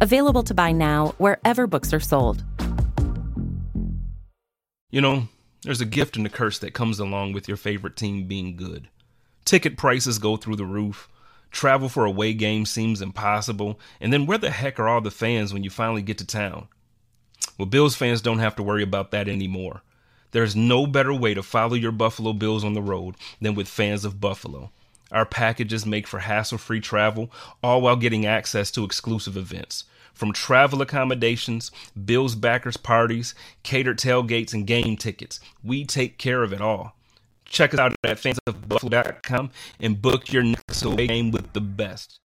Available to buy now wherever books are sold. You know, there's a gift and a curse that comes along with your favorite team being good. Ticket prices go through the roof. Travel for away games seems impossible. And then where the heck are all the fans when you finally get to town? Well, Bills fans don't have to worry about that anymore. There's no better way to follow your Buffalo Bills on the road than with Fans of Buffalo. Our packages make for hassle free travel, all while getting access to exclusive events. From travel accommodations, Bills backers parties, catered tailgates, and game tickets, we take care of it all. Check us out at fansofbuffalo.com and book your next away game with the best.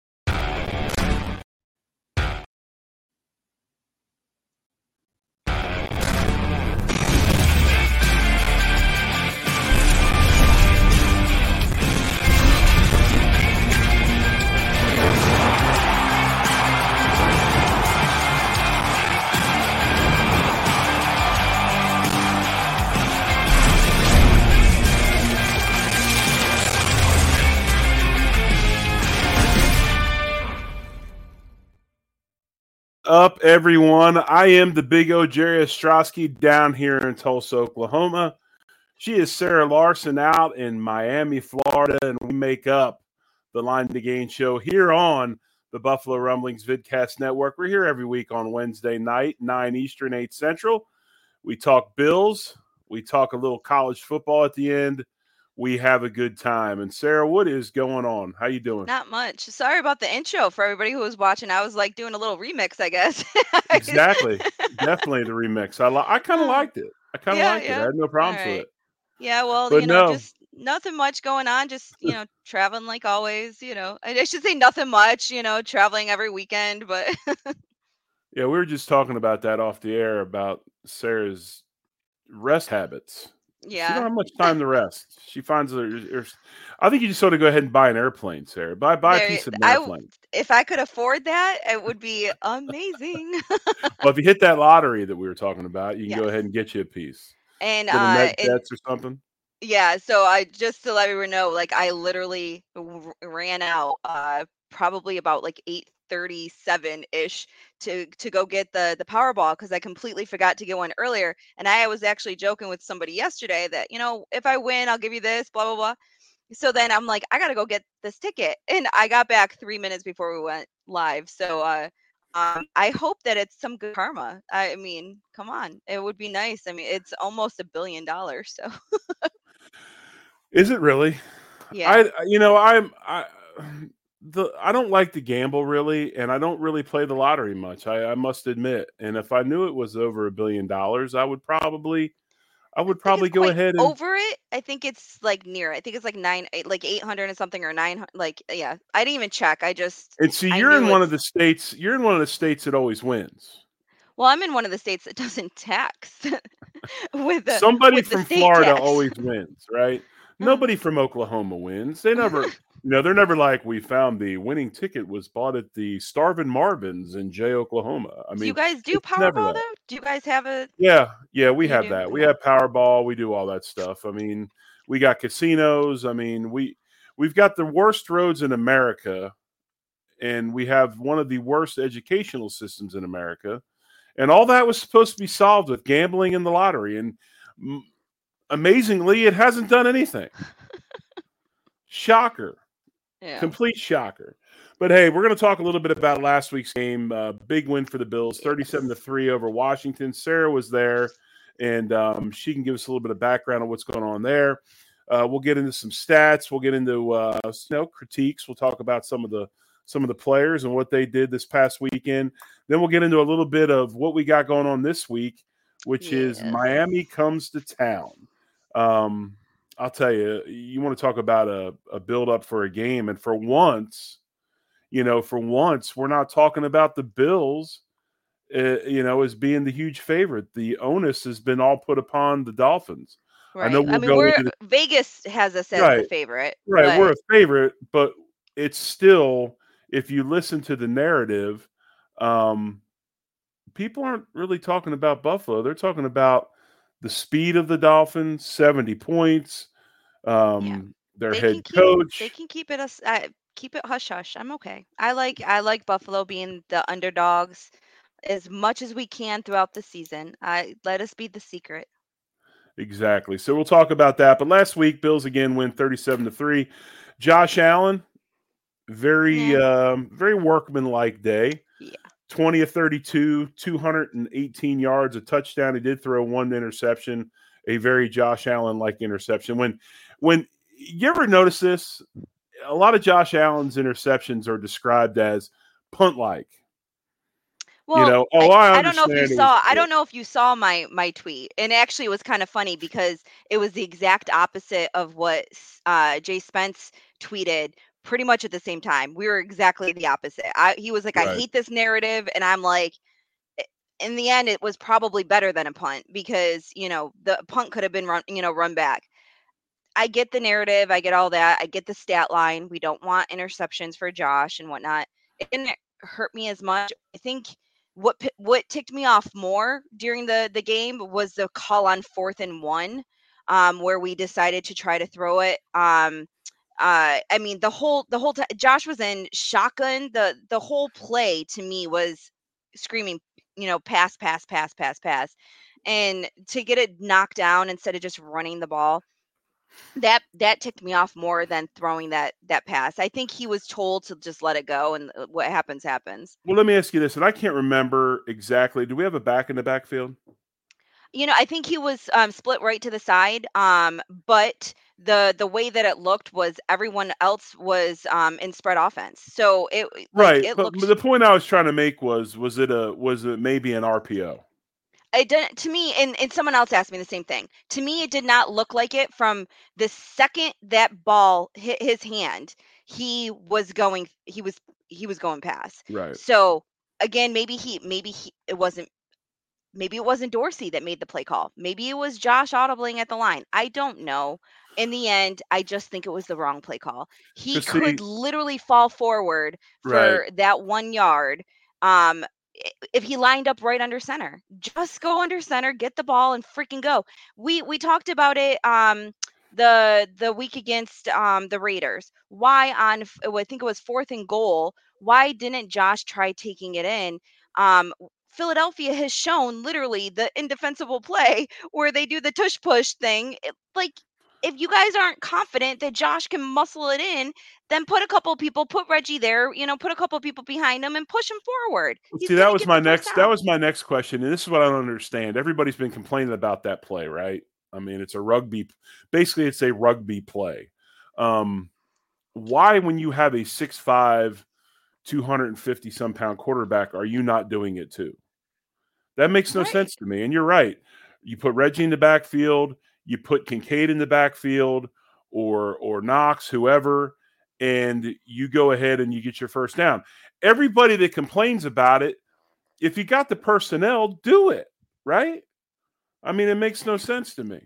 Up, everyone? I am the big O Jerry Ostroski down here in Tulsa, Oklahoma. She is Sara Larson out in Miami, Florida, and we make up the Line 2 Gain show here on the Buffalo Rumblings Vidcast Network. We're here every week on Wednesday night, 9 Eastern, 8 Central. We talk Bills, we talk a little college football at the end we have a good time. And Sara, what is going on? How you doing? Not much. Sorry about the intro for everybody who was watching. I was like doing a little remix, I guess. exactly. Definitely the remix. I li- I kind of liked it. I kind of yeah, liked yeah. it. I had no problems right. with it. Yeah, well, but you know, no. just nothing much going on. Just you know, traveling like always. You know, I should say nothing much. You know, traveling every weekend, but. yeah, we were just talking about that off the air about Sara's rest habits. Yeah. She don't have much time to rest. She finds her, her I think you just sort of go ahead and buy an airplane, Sara. Buy buy there, a piece of an airplane. if I could afford that, it would be amazing. well, if you hit that lottery that we were talking about, you can yes. go ahead and get you a piece. And get uh, or something. Yeah, so I just to let everyone know, like I literally ran out uh probably about like eight 37 ish to to go get the the Powerball because I completely forgot to get one earlier. And I was actually joking with somebody yesterday that you know if I win, I'll give you this, blah blah blah. So then I'm like, I gotta go get this ticket, and I got back three minutes before we went live. So uh, um, I hope that it's some good karma. I mean, come on, it would be nice. I mean, it's almost a billion dollars. So, is it really? Yeah. I, you know, I'm, I, the I don't like to gamble really, and I don't really play the lottery much. I, I must admit. And if I knew it was over a billion dollars, I would probably, I would probably go ahead and over it. I think it's like near. I think it's like nine, eh, like eight hundred and something or nine. Like yeah, I didn't even check. I just and see, you're in one of the states. You're in one of the states that always wins. Well, I'm in one of the states that doesn't tax. with the, somebody with from Florida tax. always wins, right? Uh-huh. Nobody from Oklahoma wins. They never you know, they're never like we found the winning ticket was bought at the Starvin Marvins in Jay, Oklahoma. I mean, do you guys do Powerball though? Do you guys have a? Yeah, yeah, we have do? that. We have Powerball. We do all that stuff. I mean, we got casinos. I mean, we we've got the worst roads in America, and we have one of the worst educational systems in America, and all that was supposed to be solved with gambling and the lottery, and amazingly, it hasn't done anything. Shocker. Yeah. Complete shocker. But hey, we're going to talk a little bit about last week's game. Uh, big win for the Bills, 37 to 3 over Washington. Sara was there, and um, she can give us a little bit of background on what's going on there. Uh, we'll get into some stats. We'll get into uh, you know critiques. We'll talk about some of the some of the players and what they did this past weekend. Then we'll get into a little bit of what we got going on this week, which yes. is Miami comes to town. Um, I'll tell you, you want to talk about a, a build up for a game. And for once, you know, for once, we're not talking about the Bills uh, you know, as being the huge favorite. The onus has been all put upon the Dolphins. Right. I know we'll I mean, we're the- Vegas has us as Right. the favorite. Right, but- we're a favorite, but it's still if you listen to the narrative, um, people aren't really talking about Buffalo. They're talking about the speed of the Dolphins, seventy points. Um, their they head keep, coach. They can keep it us uh, keep it hush hush. I'm okay. I like I like Buffalo being the underdogs as much as we can throughout the season. I let us be the secret. Exactly. So we'll talk about that. But last week, Bills again win 37 to 3. Josh Allen, very um, very workmanlike day. Yeah. 20 of 32, 218 yards, a touchdown. He did throw one interception, a very Josh Allen like interception. When when you ever notice this, a lot of Josh Allen's interceptions are described as punt like. Well, you know, oh, I I don't know if you was saw. I don't know if you saw my my tweet, and actually, it was kind of funny because it was the exact opposite of what uh, Jay Spence tweeted. Pretty much at the same time, we were exactly the opposite. I, he was like, "I hate this narrative," and I'm like, in the end, it was probably better than a punt because you know the punt could have been run, you know, run back. I get the narrative. I get all that. I get the stat line. We don't want interceptions for Josh and whatnot. It didn't hurt me as much. I think what what ticked me off more during the the game was the call on fourth and one, um, where we decided to try to throw it. Um, uh, I mean the whole the whole time Josh was in shotgun. The the whole play to me was screaming, you know, pass, pass, pass, pass, pass, and to get it knocked down instead of just running the ball that that ticked me off more than throwing that that pass. I think he was told to just let it go, and uh, what happens happens. Well, let me ask you this, and I can't remember exactly. Do we have a back in the backfield? You know, I think he was um, split right to the side, um, but the the way that it looked was everyone else was um, in spread offense. So it like, right. It but looked the point I was trying to make was was it a was it maybe an RPO? it didn't to me and, and someone else asked me the same thing to me it did not look like it from the second that ball hit his hand he was going he was he was going past Right. so again maybe he maybe he it wasn't maybe it wasn't dorsey that made the play call maybe it was josh audibling at the line i don't know in the end i just think it was the wrong play call. He 'Cause could see- literally fall forward for Right. that one yard um if he lined up right under center. Just go under center get the ball and freaking go. We we talked about it um the the week against um the raiders. Why on i think it was fourth and goal why didn't josh try taking it in? Um philadelphia has shown literally the indefensible play where they do the tush push thing It- like if you guys aren't confident that josh can muscle it in then put a couple people put reggie there you know put a couple people behind him and push him forward He's See, that was my next. That was my next question, and this is what I don't understand. Everybody's been complaining about that play, right? I mean, it's a rugby. Basically, it's a rugby play. Um, why, when you have a 6'5", 250 some pound quarterback, are you not doing it too? That makes no Right. sense to me. And you're right. You put Reggie in the backfield. You put Kincaid in the backfield, or or Knox, whoever, and you go ahead and you get your first down. Everybody that complains about it, if you got the personnel, do it, right? I mean, it makes no sense to me.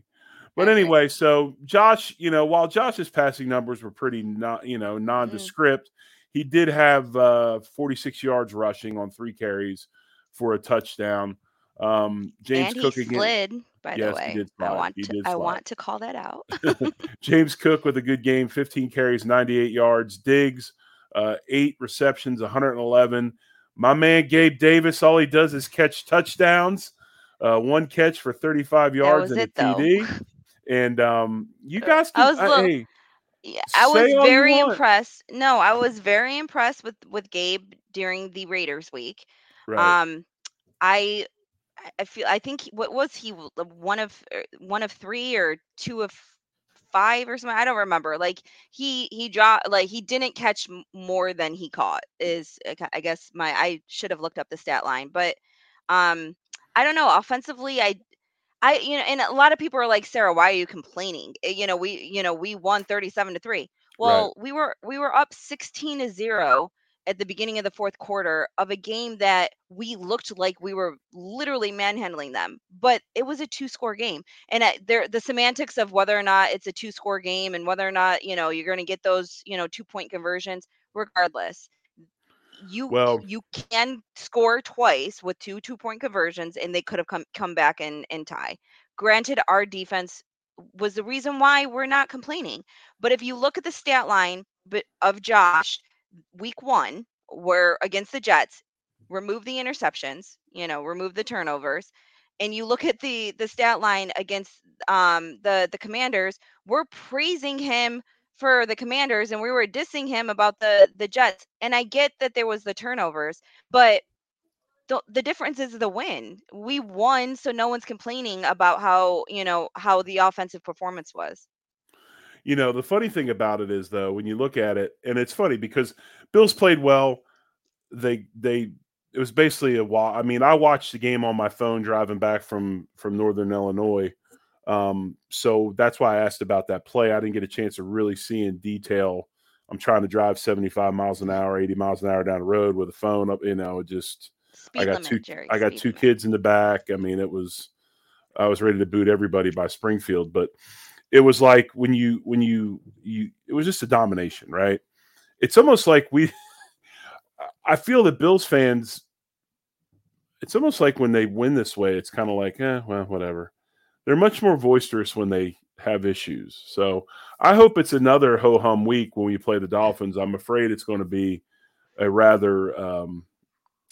But anyway, so Josh, you know, while Josh's passing numbers were pretty not, you know, nondescript, he did have uh 46 yards rushing on three carries for a touchdown. Um James and Cook again. slid by Yes, the he way i want to, i want to call that out James Cook with a good game, 15 carries, 98 yards. Diggs, uh, eight receptions, 111. My man Gabe Davis, all he does is catch touchdowns. Uh, one catch for 35 yards and a though. TD. And um, you Uh, guys I was uh, a little- hey, Yeah, I was Say all you very impressed. No, I was very impressed with with Gabe during the Raiders week. right. Um, I I- feel I think what was he one of uh, one of three or two of five or something. I don't remember. Like he he dropped like he didn't catch more than he caught. Is uh, I guess my I should have looked up the stat line, but um I don't know. Offensively, I I you know, and a lot of people are like, Sara, why are you complaining? Uh, You know, we you know we won thirty seven to three. Well, we were we were up sixteen to zero at the beginning of the fourth quarter of a game that we looked like we were literally manhandling them, but it was a two score game. And there, the semantics of whether or not it's a two score game and whether or not, you know, you're going to get those, you know, two point conversions, regardless, you well you can score twice with two two point conversions and they could have come come back and and tie granted our defense was the reason why we're not complaining but if you look at the stat line of josh week one where against the jets remove the interceptions you know remove the turnovers and you look at the the stat line against um the the commanders we're praising him for the commanders and we were dissing him about the the jets and i get that there was the turnovers but the, the difference is the win. We won so no one's complaining about how you know how the offensive performance was you know the funny thing about it is though when you look at it and it's funny because bills played well they they it was basically a while i mean i watched the game on my phone driving back from from northern illinois um, so that's why I asked about that play. I didn't get a chance to really see in detail. I'm trying to drive 75 miles an hour, 80 miles an hour down the road with a phone up. You know, just Speed I got limit, two. Jerry, I got two limit. kids in the back. I mean, it was. I was ready to boot everybody by Springfield, but it was like when you when you you it was just a domination, right? It's almost like we. I feel that Bills fans. It's almost like when they win this way, it's kind of like, eh, well, whatever they're much more boisterous when they have issues. So I hope it's another ho hum week when we play the Dolphins. I'm afraid it's going to be a rather um,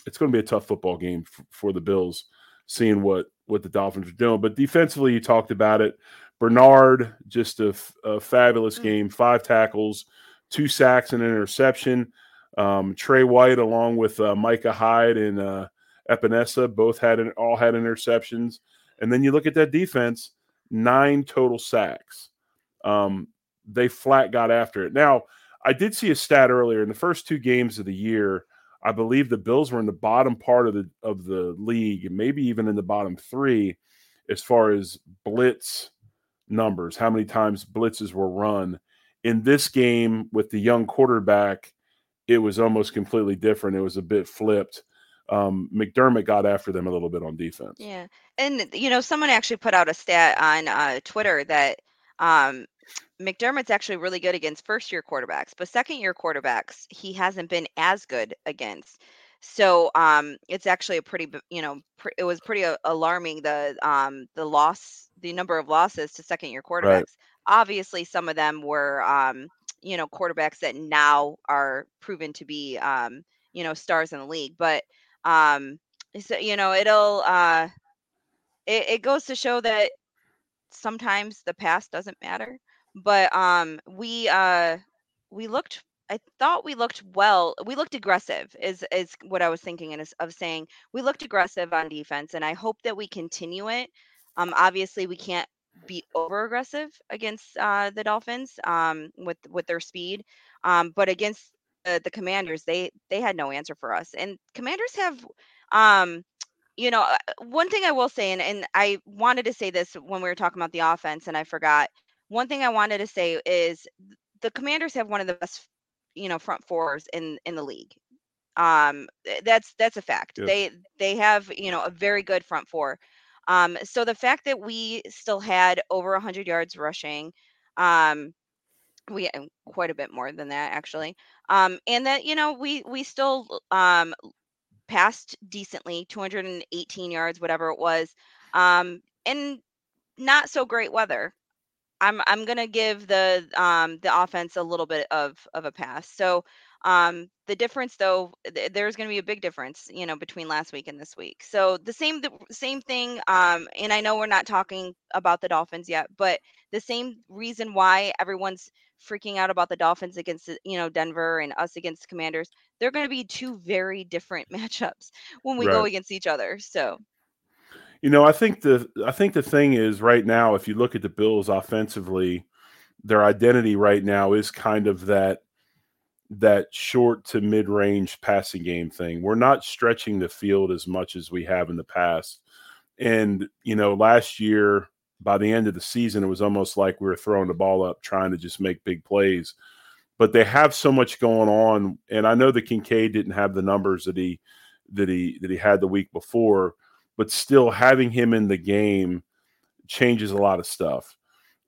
it's going to be a tough football game for the Bills, seeing what what the Dolphins are doing. But defensively, you talked about it. Bernard, just a, fabulous mm. game, five tackles, two sacks, and an interception. Um, Tre White, along with uh, Micah Hyde and uh, Epenesa, both had an, all had interceptions. And then you look at that defense, nine total sacks. Um, they flat got after it. Now, I did see a stat earlier in the first two games of the year. I believe the Bills were in the bottom part of the of the league, maybe even in the bottom three, as far as blitz numbers. How many times blitzes were run in this game with the young quarterback? It was almost completely different. It was a bit flipped um, McDermott got after them a little bit on defense. Yeah, and you know, someone actually put out a stat on uh, Twitter that um, McDermott's actually really good against first-year quarterbacks, but second-year quarterbacks he hasn't been as good against. So um, it's actually a pretty, you know, pr- it was pretty uh, alarming the um, the loss, the number of losses to second-year quarterbacks. Right. Obviously, some of them were, um, you know, quarterbacks that now are proven to be, um, you know, stars in the league, but um so you know it'll uh it, it goes to show that sometimes the past doesn't matter but um we uh we looked I thought we looked well. We looked aggressive, is is what I was thinking of, of saying. We looked aggressive on defense, and I hope that we continue it. Um, obviously, we can't be over aggressive against uh, the Dolphins um, with with their speed, um, but against the, the commanders they they had no answer for us and commanders have um you know uh, one thing i will say and, and i wanted to say this when we were talking about the offense and i forgot one thing i wanted to say is the commanders have one of the best you know front fours in in the league. Um that's that's a fact. Yes. they they have you know a very good front four. Um so the fact that we still had over 100 yards rushing um we quite a bit more than that actually um and that you know we we still um passed decently 218 yards whatever it was um and not so great weather i'm i'm gonna give the um the offense a little bit of of a pass so um, the difference, though, th- there's going to be a big difference, you know, between last week and this week. So the same, the same thing. Um, and I know we're not talking about the Dolphins yet, but the same reason why everyone's freaking out about the Dolphins against, you know, Denver and us against Commanders, they're going to be two very different matchups when we right. go against each other. So. You know, I think the I think the thing is right now, if you look at the Bills offensively, their identity right now is kind of that that short to mid range passing game thing. We're not stretching the field as much as we have in the past. And, you know, last year, by the end of the season, it was almost like we were throwing the ball up trying to just make big plays. but they have so much going on. And I know that Kincaid didn't have the numbers that he that he that he had the week before, but still having him in the game changes a lot of stuff.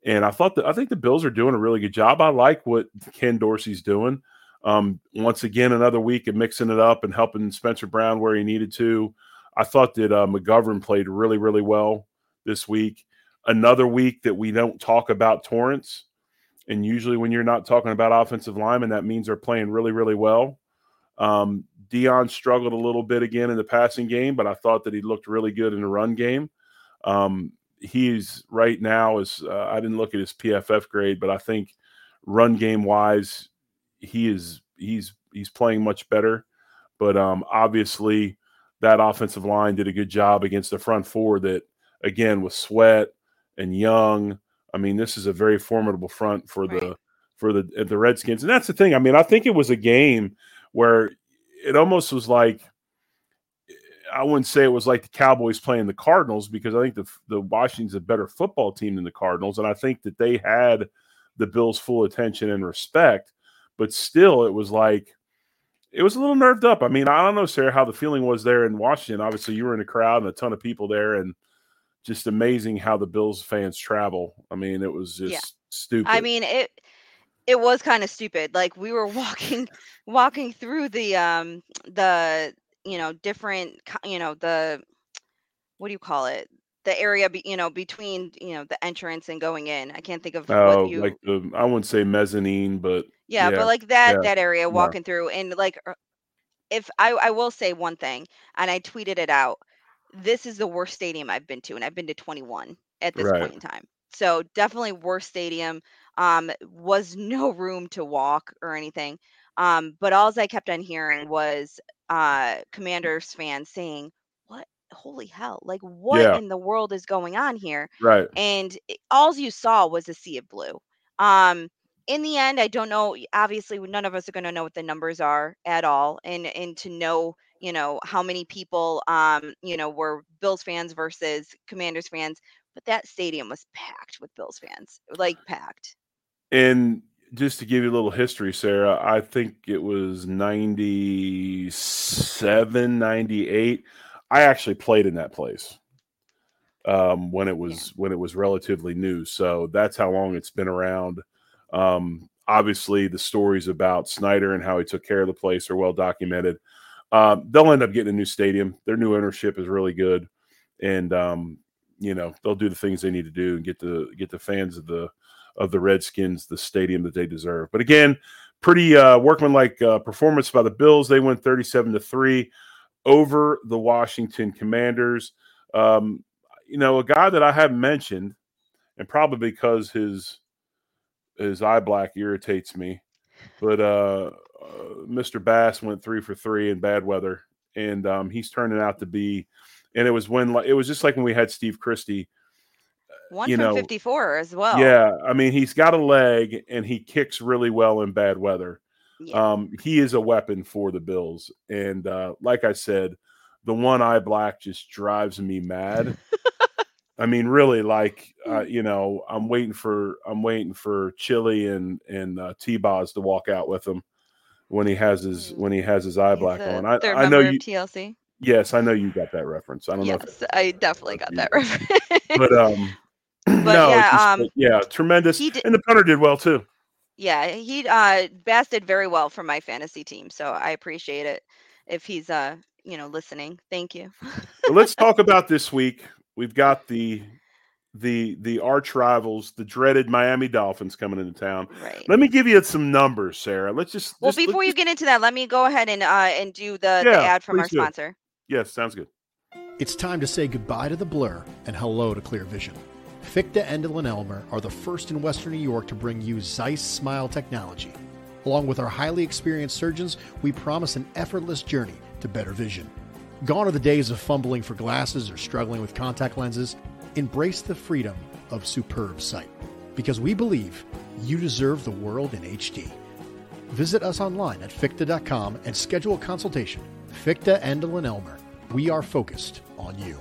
And I thought that I think the Bills are doing a really good job. I like what Ken Dorsey's doing. Um, once again, another week of mixing it up and helping Spencer Brown where he needed to. I thought that uh, McGovern played really, really well this week. Another week that we don't talk about Torrence. And usually, when you're not talking about offensive linemen, that means they're playing really, really well. Um, Dion struggled a little bit again in the passing game, but I thought that he looked really good in the run game. Um, he's right now is uh, I didn't look at his PFF grade, but I think run game wise, he is he's he's playing much better. But um, obviously, that offensive line did a good job against the front four. That again with Sweat and Young. I mean, this is a very formidable front for right. the for the the Redskins, and that's the thing. I mean, I think it was a game where it almost was like I wouldn't say it was like the Cowboys playing the Cardinals because I think the the Washington's a better football team than the Cardinals, and I think that they had the Bills' full attention and respect. But still, it was like it was a little nerved up. I mean, I don't know, Sara, how the feeling was there in Washington. Obviously, you were in a crowd and a ton of people there, and just amazing how the Bills fans travel. I mean, it was just yeah. stupid. I mean, it it was kind of stupid. Like we were walking walking through the um the you know different you know the what do you call it the area be, you know between you know the entrance and going in i can't think of oh what you like the i wouldn't say mezzanine but yeah, yeah but like that yeah, that area walking yeah. through and like er, if i i will say one thing and i tweeted it out this is the worst stadium i've been to and i've been to 21 at this right. point in time so definitely worst stadium um was no room to walk or anything um but all i kept on hearing was uh commanders fans saying what? Holy hell like what yeah. in the world is going on here? Right. And all you saw was a sea of blue. Um in the end i don't know obviously none of us are going to know what the numbers are at all and and to know you know how many people um you know were bills fans versus commanders fans but that stadium was packed with bills fans like packed and just to give you a little history, Sara, I think it was 97, 98. I actually played in that place um, when it was when it was relatively new. So that's how long it's been around. Um, obviously, the stories about Snyder and how he took care of the place are well documented. Um, they'll end up getting a new stadium. Their new ownership is really good, and um, you know they'll do the things they need to do and get the get the fans of the of the Redskins the stadium that they deserve. But again, pretty uh, workmanlike uh, performance by the Bills. They went 37 to 3 over the Washington Commanders. Um, you know, a guy that I haven't mentioned, and probably because his his eye black irritates me, but uh, uh, Mr. Bass went three for three in bad weather, and um, he's turning out to be. And it was when it was just like when we had Steve Christie one you from know, 54 as well. Yeah. I mean, he's got a leg and he kicks really well in bad weather. Yeah. Um, he is a weapon for the Bills. And uh, like I said, the one eye black just drives me mad. I mean, really, like uh, you know, I'm waiting for I'm waiting for Chili and and uh, T Boz to walk out with him when he has his when he has his eye black on. I, I know you TLC. Yes, I know you got that reference. I don't yes, know. Yes, I definitely got that reference. but um, but no, yeah, just, um, yeah, tremendous. Did, and the punter did well too. Yeah, he uh Bass did very well for my fantasy team, so I appreciate it if he's uh you know listening. Thank you. well, let's talk about this week. We've got the the the arch rivals, the dreaded Miami Dolphins coming into town. Right. Let me give you some numbers, Sara. Let's just well just, before you get into that, let me go ahead and uh and do the, yeah, the ad from our do. sponsor. Yes, sounds good. It's time to say goodbye to the blur and hello to clear vision. Endl and Elmer are the first in Western New York to bring you Zeiss Smile technology. Along with our highly experienced surgeons, we promise an effortless journey to better vision. Gone are the days of fumbling for glasses or struggling with contact lenses. Embrace the freedom of superb sight because we believe you deserve the world in HD. Visit us online at fichte.com and schedule a consultation. Endl, and Elmer. We are focused on you.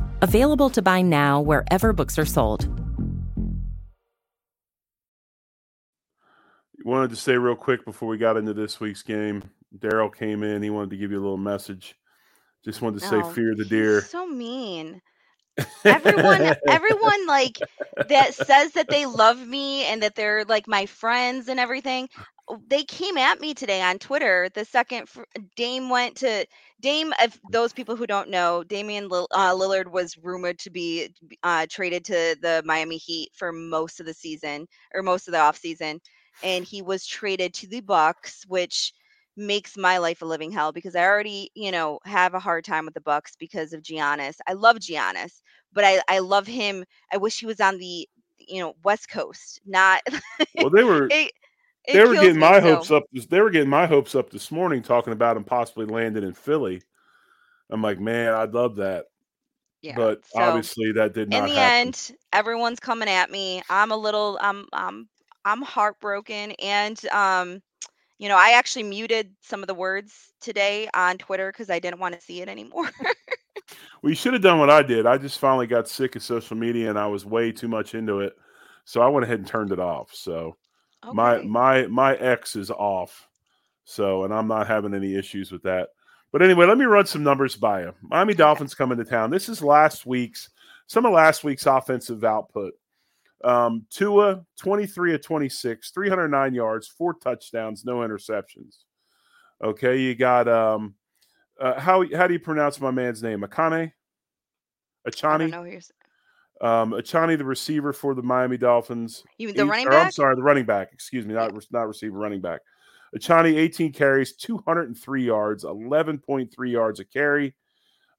Available to buy now wherever books are sold. Wanted to say real quick before we got into this week's game. Daryl came in. He wanted to give you a little message. Just wanted to say, oh, fear the he's deer. so mean. Everyone, everyone like that says that they love me and that they're like my friends and everything. oh, They came at me today on Twitter. The second fr- Dame went to Dame. If those people who don't know, Damian Lill- uh, Lillard was rumored to be uh, traded to the Miami Heat for most of the season or most of the offseason. and he was traded to the Bucks, which makes my life a living hell because I already, you know, have a hard time with the Bucks because of Giannis. I love Giannis, but I I love him. I wish he was on the, you know, West Coast, not Well, they were it, it they were getting my so- hopes up. They were getting my hopes up this morning, talking about him possibly landing in Philly. I'm like, man, I'd love that, Yeah. but so obviously that did not. in the happen. end, everyone's coming at me. I'm a little I'm I'm I'm heartbroken and um you know, I actually muted some of the words today on Twitter because I didn't want to see it anymore. Well, you should have done what I did. I just finally got sick of social media, and I was way too much into it, so I went ahead and turned it off. So my my my X is off. So, and I'm not having any issues with that. But anyway, let me run some numbers by you. Miami Dolphins coming to town. This is last week's some of last week's offensive output. Um, Tua, 23 of 26, 309 yards, four touchdowns, no interceptions. Okay, you got um uh, how how do you pronounce my man's name? Akane? I Achani? don't know who you're s- Um, Achani, the receiver for the Miami Dolphins. You the Eight- running or, I'm sorry, the running back. Excuse me, not not receiver, running back. Achani, 18 carries, 203 yards, 11.3 yards a carry.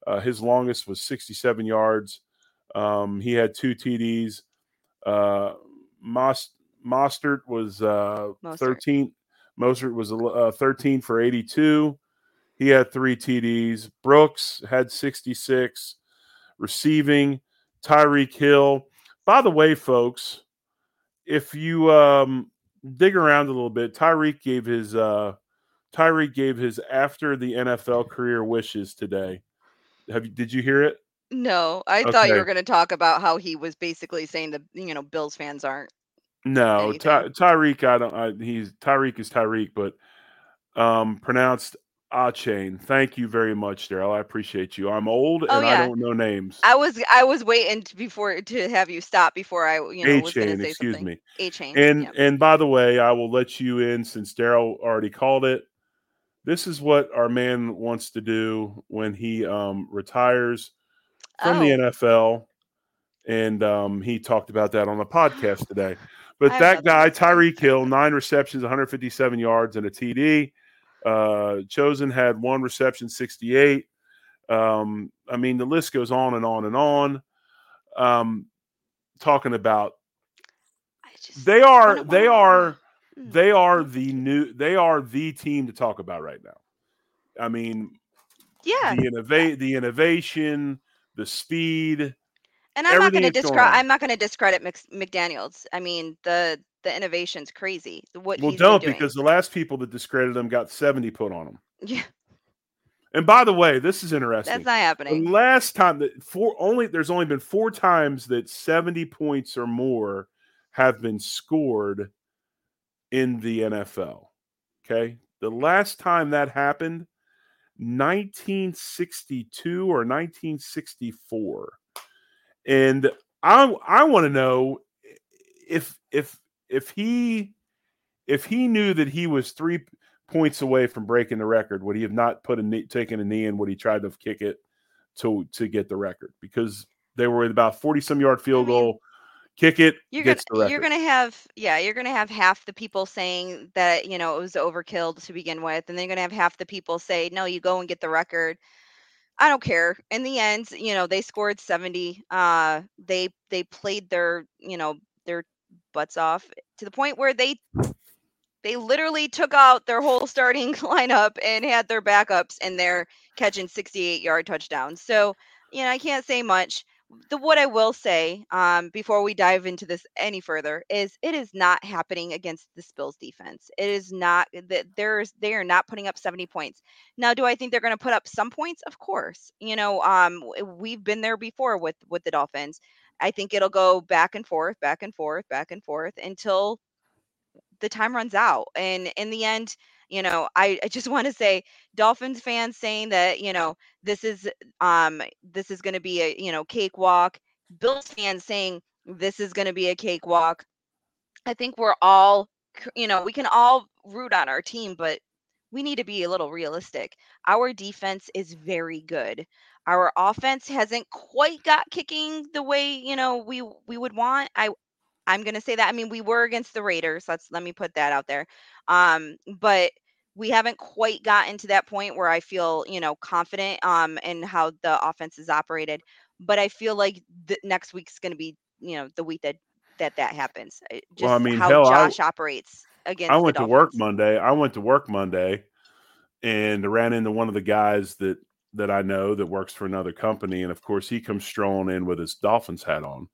Uh, his longest was 67 yards. Um, he had two TDs. Uh, Mos- Mostert was uh, Mostert. 13. Mostert was uh, 13 for 82. He had three TDs. Brooks had 66 receiving. Tyreek Hill. By the way, folks, if you um, dig around a little bit, Tyreek gave his uh, Tyreek gave his after the NFL career wishes today. Have you? Did you hear it? No, I thought you Okay. were going to talk about how he was basically saying that you know Bills fans aren't. No, Ty, Anything. Tyreek. I don't. I, he's Tyreek is Tyreek, but um, pronounced Achane. Thank you very much, Daryl. I appreciate you. I'm old Oh, and I yeah. don't know names. I was I was waiting t- before to have you stop before I you know was going to say excuse something. me. A chain. And and by the way, I will let you in since Daryl already called it. This is what our man wants to do when he um, retires from the Oh. NFL, and um, he talked about that on the podcast today. But I that guy. Tyreek Hill, nine receptions, 157 yards, and a TD. Uh, Chosen had one reception, 68. Um, I mean, the list goes on and on and on. Um, talking about just they are they are Mm. they are the new they are the team to talk about right now. I mean, yeah. the innovate the innovation, the speed. And I'm not going to everything that's going discredit. I'm not going to discredit Mc, McDaniel's. I mean the the innovation's crazy. What well, don't because the last people that discredited them got 70 put on them. yeah, And by the way, this is interesting. that's not the happening. last time that four only there's only been four times that 70 points or more have been scored in the NFL. Okay. The last time that happened, 1962 or 1964. And I I want to know if if if he if he knew that he was three points away from breaking the record, would he have not put a knee, taken a knee and would he tried to kick it to to get the record? Because they were about forty some yard field goal. Kick it, You're gets gonna you're gonna have yeah you're gonna have half the people saying that you know it was overkill to begin with, and then you're gonna have half the people say no, you go and get the record. I don't care. In the end, you know they scored 70. Uh, they they played their you know their butts off to the point where they they literally took out their whole starting lineup and had their backups in there catching 68 yard touchdowns. So, you know, I can't say much. The what I will say um, before we dive into this any further is it is not happening against the Spills defense. It is not that there's they are not putting up 70 points. Now, do I think they're going to put up some points? Of course. You know, um, we've been there before with with the Dolphins. I think it'll go back and forth, back and forth, back and forth until the time runs out. And in the end, you know, I, I just want to say Dolphins fans saying that, you know, this is um this is gonna be a, you know, cakewalk. Bills fans saying this is gonna be a cakewalk. I think we're all you know, we can all root on our team, but we need to be a little realistic. Our defense is very good. Our offense hasn't quite got kicking the way, you know, we we would want. I I'm gonna say that. I mean, we were against the Raiders. Let's let me put that out there. Um, but we haven't quite gotten to that point where I feel, you know, confident um in how the offense is operated. But I feel like the next week's gonna be, you know, the week that that that happens. Uh, Well, I mean, how hell, I Josh operates against I went to work Monday. I went to work Monday and ran into one of the guys that that I know that works for another company, and of course he comes strolling in with his Dolphins hat on,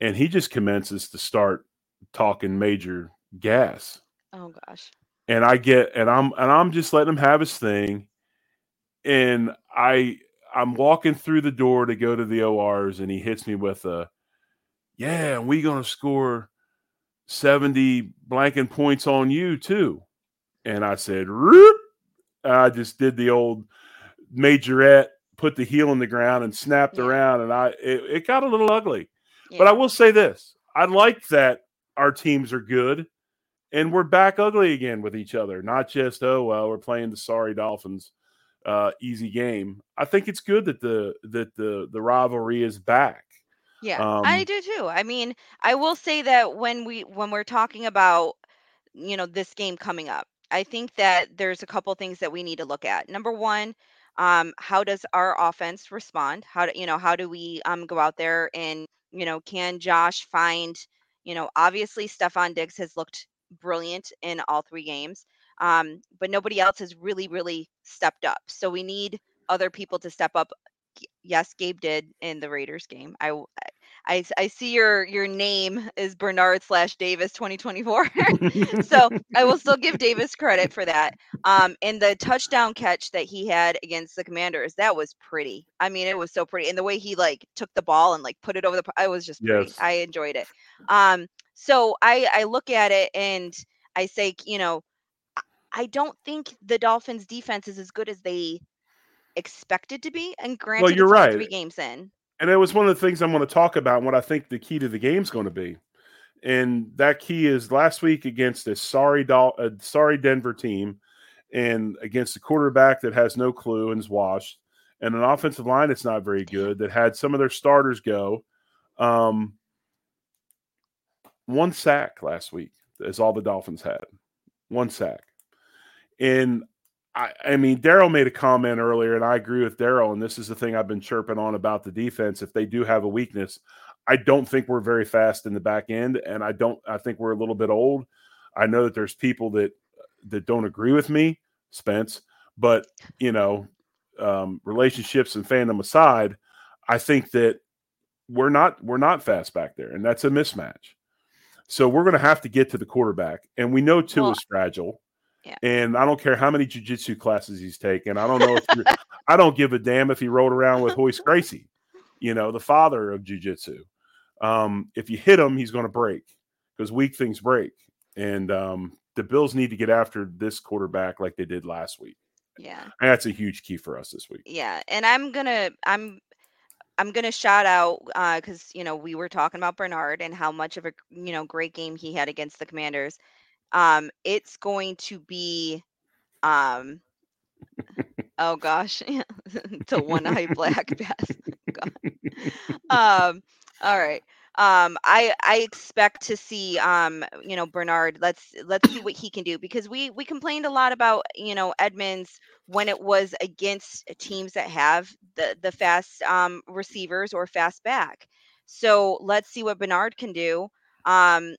and he just commences to start talking major gas, Oh gosh. And I get and I'm and I'm just letting him have his thing, and I I'm walking through the door to go to the ORs, and he hits me with a, yeah, we gonna score seventy blanking points on you too. And I said, Roop. I just did the old majorette, put the heel in the ground and snapped Yeah. around. And I it, it got a little ugly. Yeah. But I will say this. I like that our teams are good and we're back ugly again with each other. Not just, oh well, we're playing the sorry Dolphins. Uh, easy game. I think it's good that the that the the rivalry is back. Yeah, I Um, do too. I mean, I will say that when we when we're talking about, you know, this game coming up, I think that there's a couple things that we need to look at. Number one, um, how does our offense respond? How do you know, how do we um go out there and, you know, can Josh find, you know, obviously Stefon Diggs has looked brilliant in all three games. Um, but nobody else has really, really stepped up. So we need other people to step up yes, Gabe did in the Raiders game. I, I, I see your your name is Bernard slash Davis 2024. so I will still give Davis credit for that. Um, and the touchdown catch that he had against the Commanders, that was pretty. I mean, it was so pretty, and the way he like took the ball and like put it over the, I was just pretty. Yes. I enjoyed it. Um, so I I look at it and I say, you know, I don't think the Dolphins defense is as good as they expected to be. And granted, well, you're right. three games in. And it was one of the things I'm going to talk about and what I think the key to the game is going to be. And that key is last week against a sorry Dol- a sorry Denver team and against a quarterback that has no clue and is washed and an offensive line that's not very good that had some of their starters go. Um, one sack last week is all the Dolphins had. One sack. And I, I mean, Daryl made a comment earlier, and I agree with Daryl. And this is the thing I've been chirping on about the defense. If they do have a weakness, I don't think we're very fast in the back end, and I don't. I think we're a little bit old. I know that there's people that that don't agree with me, Spence, but you know, um, relationships and fandom aside, I think that we're not we're not fast back there, and that's a mismatch. So we're going to have to get to the quarterback, and we know Tua Well, is fragile. yeah. And I don't care how many jujitsu classes he's taken. I don't know if you're, I don't give a damn if he rolled around with Hoist Gracie, you know, the father of jujitsu. Um, if you hit him, he's going to break because weak things break. And um, the Bills need to get after this quarterback like they did last week. Yeah. And that's a huge key for us this week. Yeah. And I'm gonna I'm I'm gonna shout out because you know we were talking about Bernard and how much of a you know great game he had against the Commanders. Um, it's going to be, um, oh gosh, the one eye black bass. um, all right. Um, I I expect to see um, you know, Bernard. Let's let's see what he can do because we we complained a lot about you know Edmonds when it was against teams that have the the fast um, receivers or fast back. So let's see what Bernard can do. Um,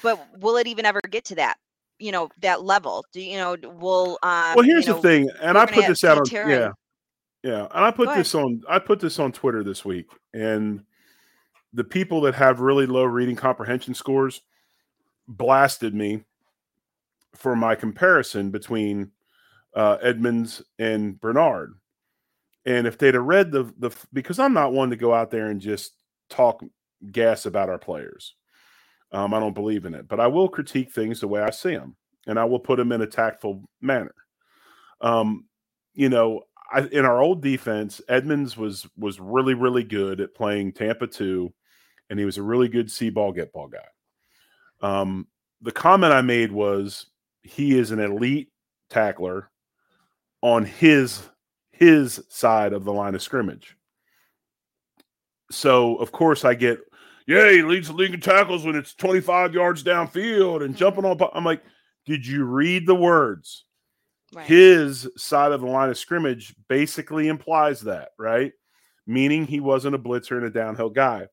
but will it even ever get to that? You know that level. Do you know? Will um, well, here's you the thing, and I put this out on yeah, yeah, and I put this on I put this on Twitter this week, and the people that have really low reading comprehension scores blasted me for my comparison between uh, Edmonds and Bernard. And if they'd have read the the because I'm not one to go out there and just talk gas about our players. Um, I don't believe in it, but I will critique things the way I see them, and I will put them in a tactful manner. Um, you know, I, in our old defense, Edmonds was was really really good at playing Tampa two, and he was a really good see ball get ball guy. Um, the comment I made was he is an elite tackler on his his side of the line of scrimmage. So of course I get, yeah, he leads the league in tackles when it's 25 yards downfield and jumping on. I'm like, did you read the words? Right. His side of the line of scrimmage basically implies that, right? Meaning he wasn't a blitzer and a downhill guy.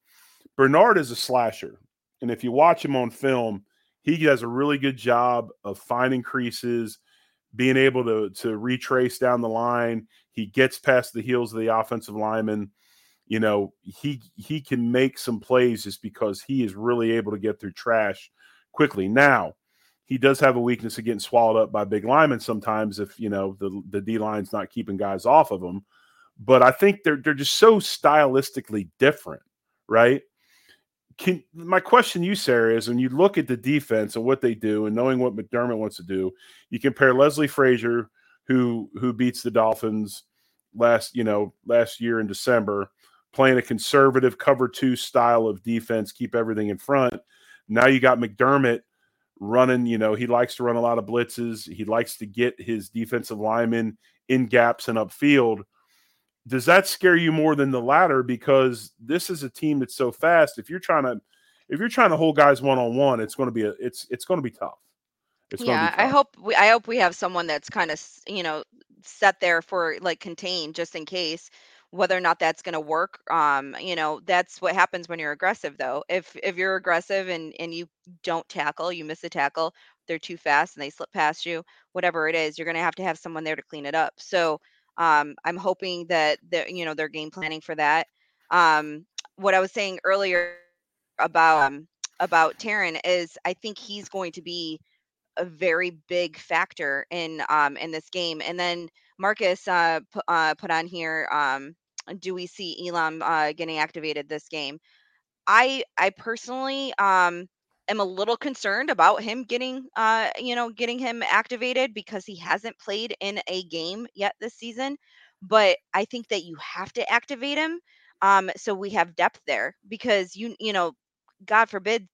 Bernard is a slasher. And if you watch him on film, he does a really good job of finding creases, being able to, to retrace down the line. He gets past the heels of the offensive lineman. You know, he he can make some plays just because he is really able to get through trash quickly. Now, he does have a weakness of getting swallowed up by big linemen sometimes if you know the the D line's not keeping guys off of him. But I think they're they're just so stylistically different, right? Can my question to you, Sara, is when you look at the defense and what they do, and knowing what McDermott wants to do, you compare Leslie Frazier, who who beats the Dolphins last you know last year in December, playing a conservative cover two style of defense, keep everything in front. Now you got McDermott running, you know, he likes to run a lot of blitzes. He likes to get his defensive linemen in gaps and upfield. Does that scare you more than the latter? Because this is a team that's so fast. If you're trying to if you're trying to hold guys one on one, it's going to be a it's it's going to be tough. It's going to yeah be tough. i hope we i hope we have someone that's kind of you know set there for like contained just in case whether or not that's going to work um you know that's what happens when you're aggressive though if if you're aggressive and and you don't tackle you miss a tackle they're too fast and they slip past you whatever it is you're going to have to have someone there to clean it up so um i'm hoping that that you know they're game planning for that um what i was saying earlier about um about Taron is I think he's going to be a very big factor in um in this game. And then Marcus uh, pu- uh put on here um do we see Elam uh getting activated this game? I I personally um am a little concerned about him getting uh you know getting him activated because he hasn't played in a game yet this season. But I think that you have to activate him um so we have depth there because you you know God forbid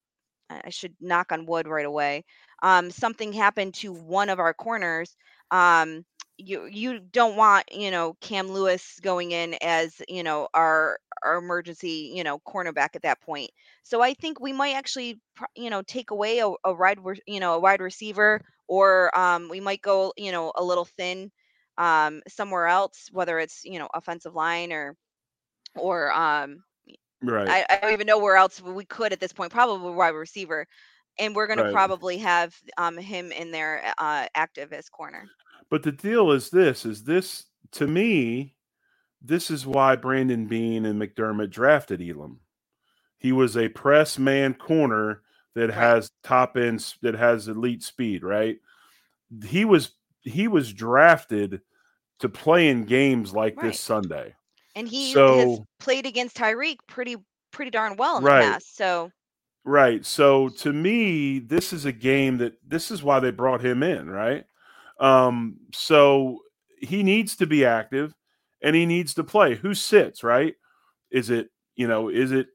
I should knock on wood right away. Um, something happened to one of our corners. Um, you you don't want you know Cam Lewis going in as you know our our emergency you know cornerback at that point. So I think we might actually you know take away a, a wide you know a wide receiver, or um, we might go you know a little thin um, somewhere else, whether it's you know offensive line or or um, right. I, I don't even know where else we could at this point. Probably wide receiver, and we're going to probably have um him in there uh active as corner. But the deal is this: is this to me? This is why Brandon Beane and McDermott drafted Elam. He was a press man corner that has top end that has elite speed. Right? He was he was drafted to play in games like Right. this Sunday. And he has So- played against Tyreek pretty pretty darn well in Right. the past. So Right. So to me, this is a game that this is why they brought him in, right? Um, so he needs to be active and he needs to play. Who sits, right? Is it, you know, is it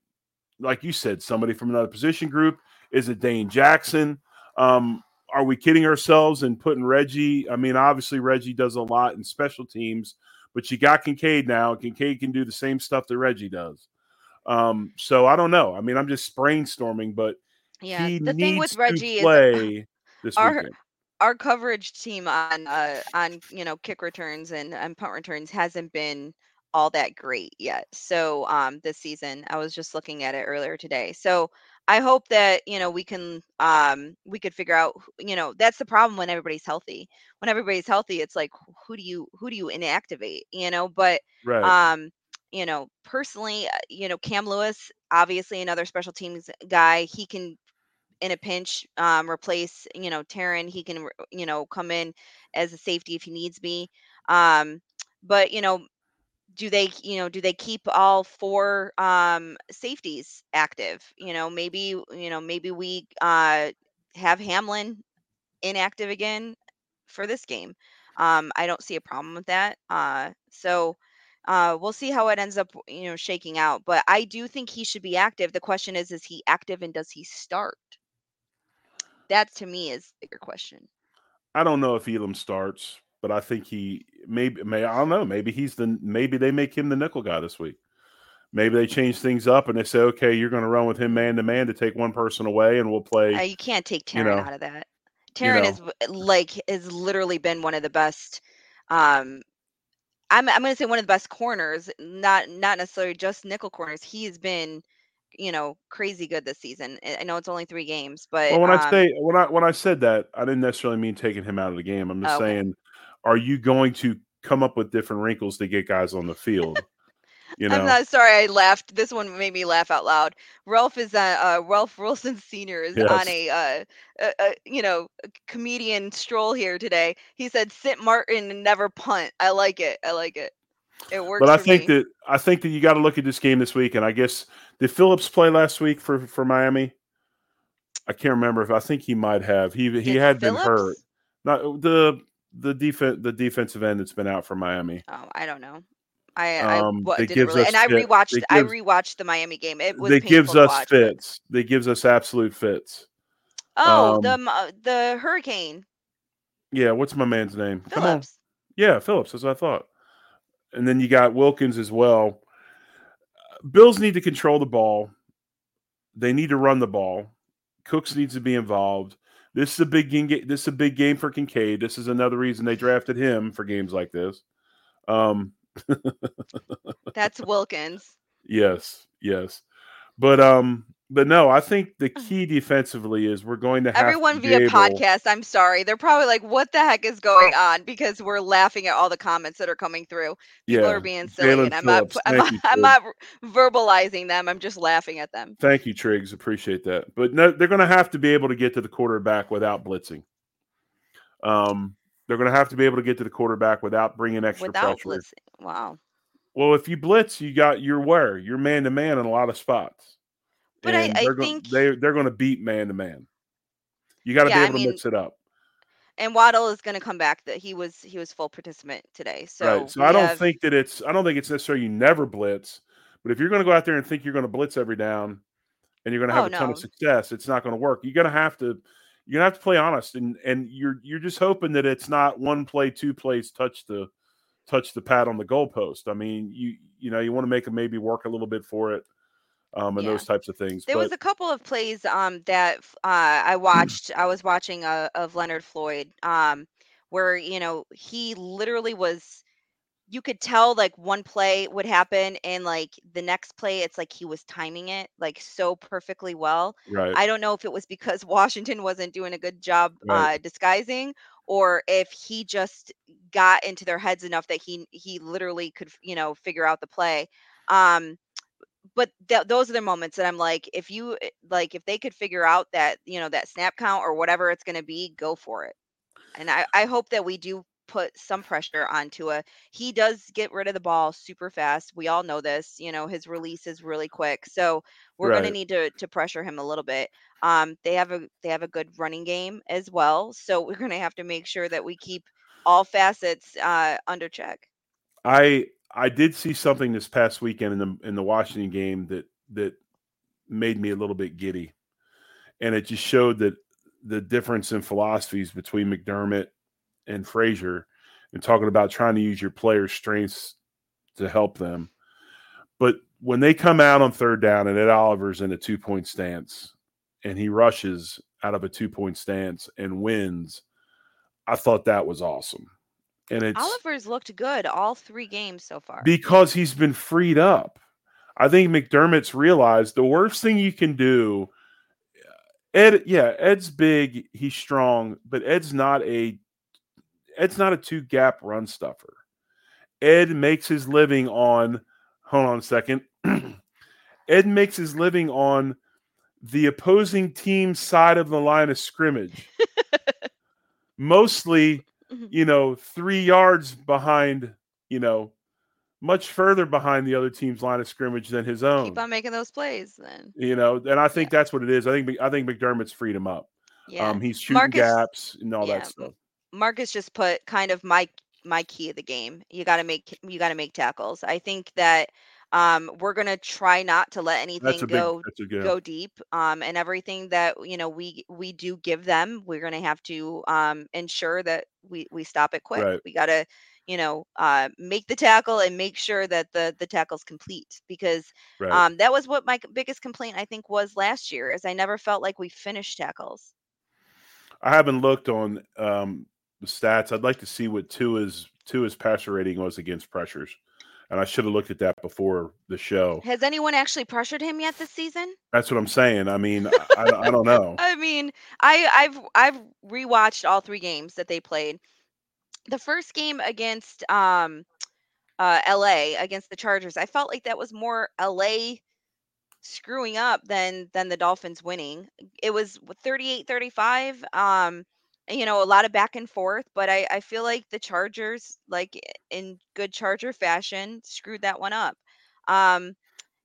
like you said, somebody from another position group? Is it Dane Jackson? Um, are we kidding ourselves and putting Reggie? I mean, obviously Reggie does a lot in special teams, but you got Kincaid now. Kincaid can do the same stuff that Reggie does. Um, so I don't know. I mean, I'm just brainstorming, but Yeah, he the thing with Reggie to is play this our- weekend. Our coverage team on uh on you know kick returns and, and punt returns hasn't been all that great yet. So um this season i was just looking at it earlier today. So i hope that you know we can um we could figure out you know that's the problem when everybody's healthy. When everybody's healthy it's like who do you who do you inactivate? You know but Right. um you know personally uh, you know cam lewis obviously another special teams guy he can in a pinch um replace you know Taron he can you know come in as a safety if he needs be um but you know do they you know do they keep all four um safeties active you know maybe you know maybe we uh have Hamlin inactive again for this game um I don't see a problem with that uh so uh, we'll see how it ends up, you know, shaking out. But I do think he should be active. The question is, is he active and does he start? That to me is the bigger question. I don't know if Elam starts, but I think he maybe may I don't know. Maybe he's the maybe they make him the nickel guy this week. Maybe they change things up and they say, okay, you're going to run with him man to man to take one person away, and we'll play. Uh, you can't take Taron you know, out of that. Taron know. is like has literally been one of the best. Um, I'm I'm going to say one of the best corners, not not necessarily just nickel corners. He has been, you know, crazy good this season. I I know it's only three games, but well, when I um, say when I when I said that, I didn't necessarily mean taking him out of the game. I'm just Okay. saying, are you going to come up with different wrinkles to get guys on the field? You know, I'm not sorry I laughed. This one made me laugh out loud. Ralph is uh, uh Ralph Wilson Sr. is Yes. on a uh, uh, uh you know a comedian stroll here today. He said sit Martin and never punt. I like it. I like it. It works. but I think me. that I think that you got to look at this game this week. And I guess did Phillips play last week for for Miami? I can't remember if I think he might have. He he Did had been hurt. Phillips? Not the the defense the defensive end that's been out for Miami. Oh, I don't know. I Um, I wa- that didn't gives really, and I rewatched. that I rewatched the Miami game. It was That gives us watch, but- fits. That gives us absolute fits. Oh, Um, the the hurricane Yeah, what's my man's name? Come on. Phillips. Yeah, Phillips, as I thought. And then you got Wilkins as well. Bills need to control the ball. They need to run the ball. Cooks needs to be involved. This is a big game. This is a big game for Kincaid. This is another reason they drafted him for games like this. Um, That's Wilkins. yes, yes, but um, but no, I think the key defensively is we're going to have Everyone to be via able- podcast, I'm sorry. They're probably like, what the heck is going on? Because we're laughing at all the comments that are coming through. People Yeah, are being silly, Jalen and I'm not, Phillips. I'm, not, you, I'm not verbalizing them. I'm just laughing at them. Thank you, Triggs. Appreciate that. But no, they're going to have to be able to get to the quarterback without blitzing. Um, they're going to have to be able to get to the quarterback without bringing extra Without pressure. blitzing. Wow. Well, if you blitz, you got you're where you're man to man in a lot of spots. But I- I think- they they're going to beat man to man. You got to Yeah, be able mean, to mix it up, And Waddle is going to come back. That he was he was full participant today. So, right? So I don't have- think that it's I don't think it's necessarily you never blitz, but if you're going to go out there and think you're going to blitz every down, and you're going to have Oh, a ton of success, it's not going to work. You're going to have to you're going to have to play honest, and and you're you're just hoping that it's not one play, two plays, touch the touch the pad on the goalpost. I mean, you you know you want to make them maybe work a little bit for it, um, and Yeah. those types of things. There but was a couple of plays um that uh, I watched. I was watching uh, of Leonard Floyd um where you know he literally was. You could tell like one play would happen and like the next play it's like he was timing it like so perfectly well. right, I don't know if it was because Washington wasn't doing a good job Right. uh, disguising or if he just got into their heads enough that he he literally could you know figure out the play. Um, but th- those are the moments that I'm like, if you eh, like, if they could figure out that you know that snap count or whatever it's going to be, go for it. And I I hope that we do put some pressure on Tua. He does get rid of the ball super fast. We all know this. You know his release is really quick, so we're going to need to to pressure him a little bit. Um, they have a they have a good running game as well, so we're going to have to make sure that we keep all facets uh, under check. I I did see something this past weekend in the in the Washington game that that made me a little bit giddy, and it just showed that the difference in philosophies between McDermott and Frazier and talking about trying to use your players' strengths to help them. But when they come out on third down and Ed Oliver's in a two point stance and he rushes out of a two point stance and wins, I thought that was awesome. And it's Oliver's looked good all three games so far. because he's been freed up. I think McDermott's realized the worst thing you can do. Ed, yeah, Ed's big, he's strong, but Ed's not a Ed's not a two gap run stuffer. Ed makes his living on. Hold on a second. Ed makes his living on the opposing team's side of the line of scrimmage. Mostly, Mhm. you know, three yards behind, you know, much further behind the other team's line of scrimmage than his own. Keep on making those plays then. You know, and I think that's what it is. I think I think McDermott's freed him up. Yeah. Um, he's shooting Marcus- gaps and all yeah, that stuff. Marcus just put kind of my my key of the game. You got to make you got to make tackles. I think that um, we're gonna try not to let anything big. go good. go deep. Um, and everything that you know we we do give them, we're gonna have to um, ensure that we we stop it quick. Right. We gotta you know uh, make the tackle and make sure that the the tackle's complete because right. um, that was what my biggest complaint I think was last year is I never felt like we finished tackles. I haven't looked on um, the stats. I'd like to see what two is two is passer rating was against pressures, and I should have looked at that before the show. Has anyone actually pressured him yet this season? That's what I'm saying. I mean, I, I, don't know. I mean, I I've I've rewatched all three games that they played. The first game against um uh LA against the Chargers, I felt like that was more LA screwing up than than the Dolphins winning. It was 38-35 um you know, a lot of back and forth, but I I feel like the Chargers like in good Charger fashion screwed that one up. Um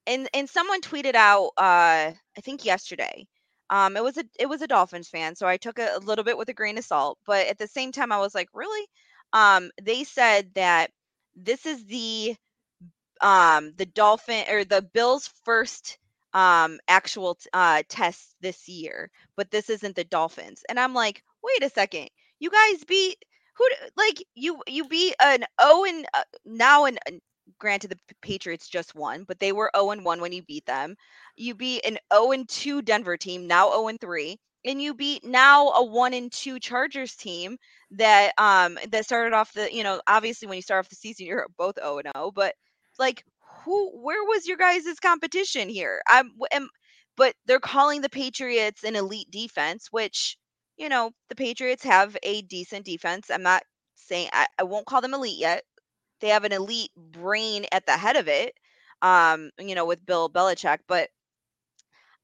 and and someone tweeted out uh I think yesterday um it was a it was a dolphins fan so i took it a little bit with a grain of salt but at the same time i was like really um they said that this is the um the dolphin or the bills first um actual t- uh test this year but this isn't the dolphins and i'm like wait a second you guys beat who like you you beat an oh and uh, now an an- granted the patriots just won but they were 0 and 1 when you beat them. You beat an 0 and 2 Denver team, now 0 and 3, and you beat now a 1 and 2 Chargers team that um that started off the, you know, obviously when you start off the season you're both 0 and 0, but like who where was your guys' competition here? I'm am, but they're calling the Patriots an elite defense, which you know, the Patriots have a decent defense. I'm not saying I, I won't call them elite yet. They have an elite brain at the head of it. Um, you know, with Bill Belichick, but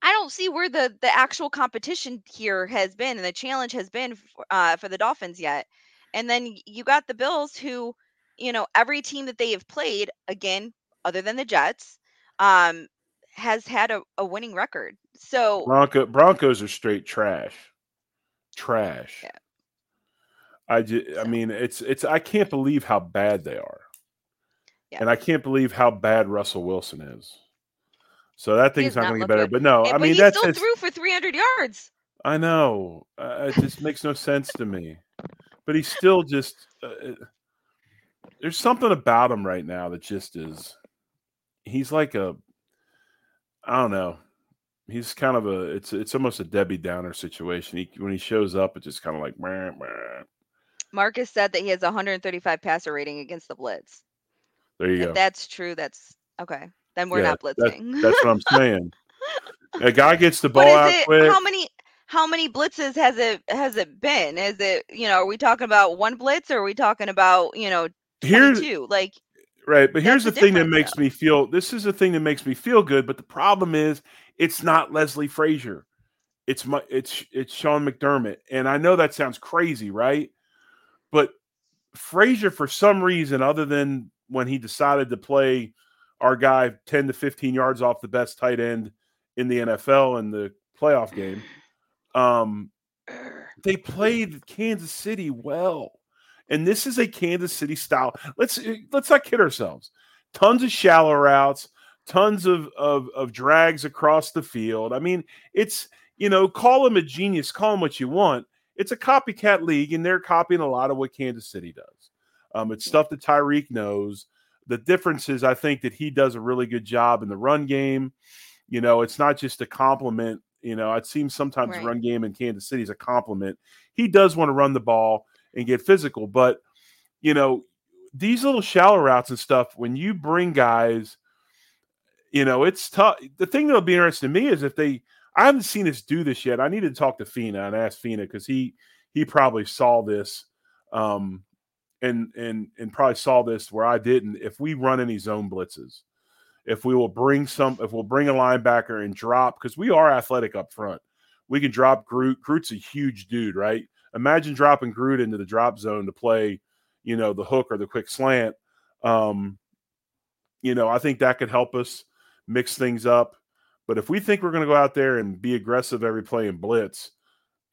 I don't see where the the actual competition here has been and the challenge has been f- uh, for the Dolphins yet. And then you got the Bills, who, you know, every team that they have played, again, other than the Jets, um, has had a, a winning record. So Bronco Broncos are straight trash. Trash. Yeah. I just, I mean, it's it's. I can't believe how bad they are, Yeah. and I can't believe how bad Russell Wilson is. So that thing's not not going to get better. good. But no, eh, I but mean he that's still threw for 300 yards. I know. Uh, it just makes no sense to me. But he's still just. Uh, uh, there's something about him right now that just is. He's like a. I don't know. He's kind of a. It's it's almost a Debbie Downer situation. He, when he shows up, it's just kind of like. Meh, meh. Marcus said that he has 135 passer rating against the blitz. There you If go. that's true, that's okay. Then we're Yeah, not that- blitzing. That's what I'm saying. A guy gets the ball out it? quick. How many how many blitzes has it has it been? Is it you know? Are we talking about one blitz or are we talking about you know Here's two? Like right, but here's the That's the thing that makes me feel. This is the thing that makes me feel good. But the problem is, it's not Leslie Frazier. It's my it's it's Sean McDermott, and I know that sounds crazy, right? But Frazier, for some reason, other than when he decided to play our guy 10 to 15 yards off the best tight end in the NFL in the playoff game, um, they played Kansas City well. And this is a Kansas City style. Let's let's not kid ourselves. Tons of shallow routes, tons of, of of drags across the field. I mean, it's you know, call him a genius, call him what you want. It's a copycat league, and they're copying a lot of what Kansas City does. Um, it's stuff that Tyreek knows. The difference is, I think that he does a really good job in the run game. You know, it's not just a compliment. You know, it seems sometimes right. run game in Kansas City is a compliment. He does want to run the ball and get physical, but you know, these little shallow routes and stuff, when you bring guys, you know, it's tough. The thing that'll be interesting to me is if they, I haven't seen us do this yet. I need to talk to Fina and ask Fina because he he probably saw this, um, and and and probably saw this where I didn't. If we run any zone blitzes, if we will bring some, if we'll bring a linebacker and drop because we are athletic up front, we can drop Groot. Groot's a huge dude, right? Imagine dropping Groot into the drop zone to play you know, the hook or the quick slant. Um, you know, I think that could help us mix things up. But if we think we're going to go out there and be aggressive every play and blitz,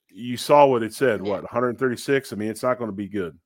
you saw what it said. Yeah. What 136? I mean, it's not going to be good.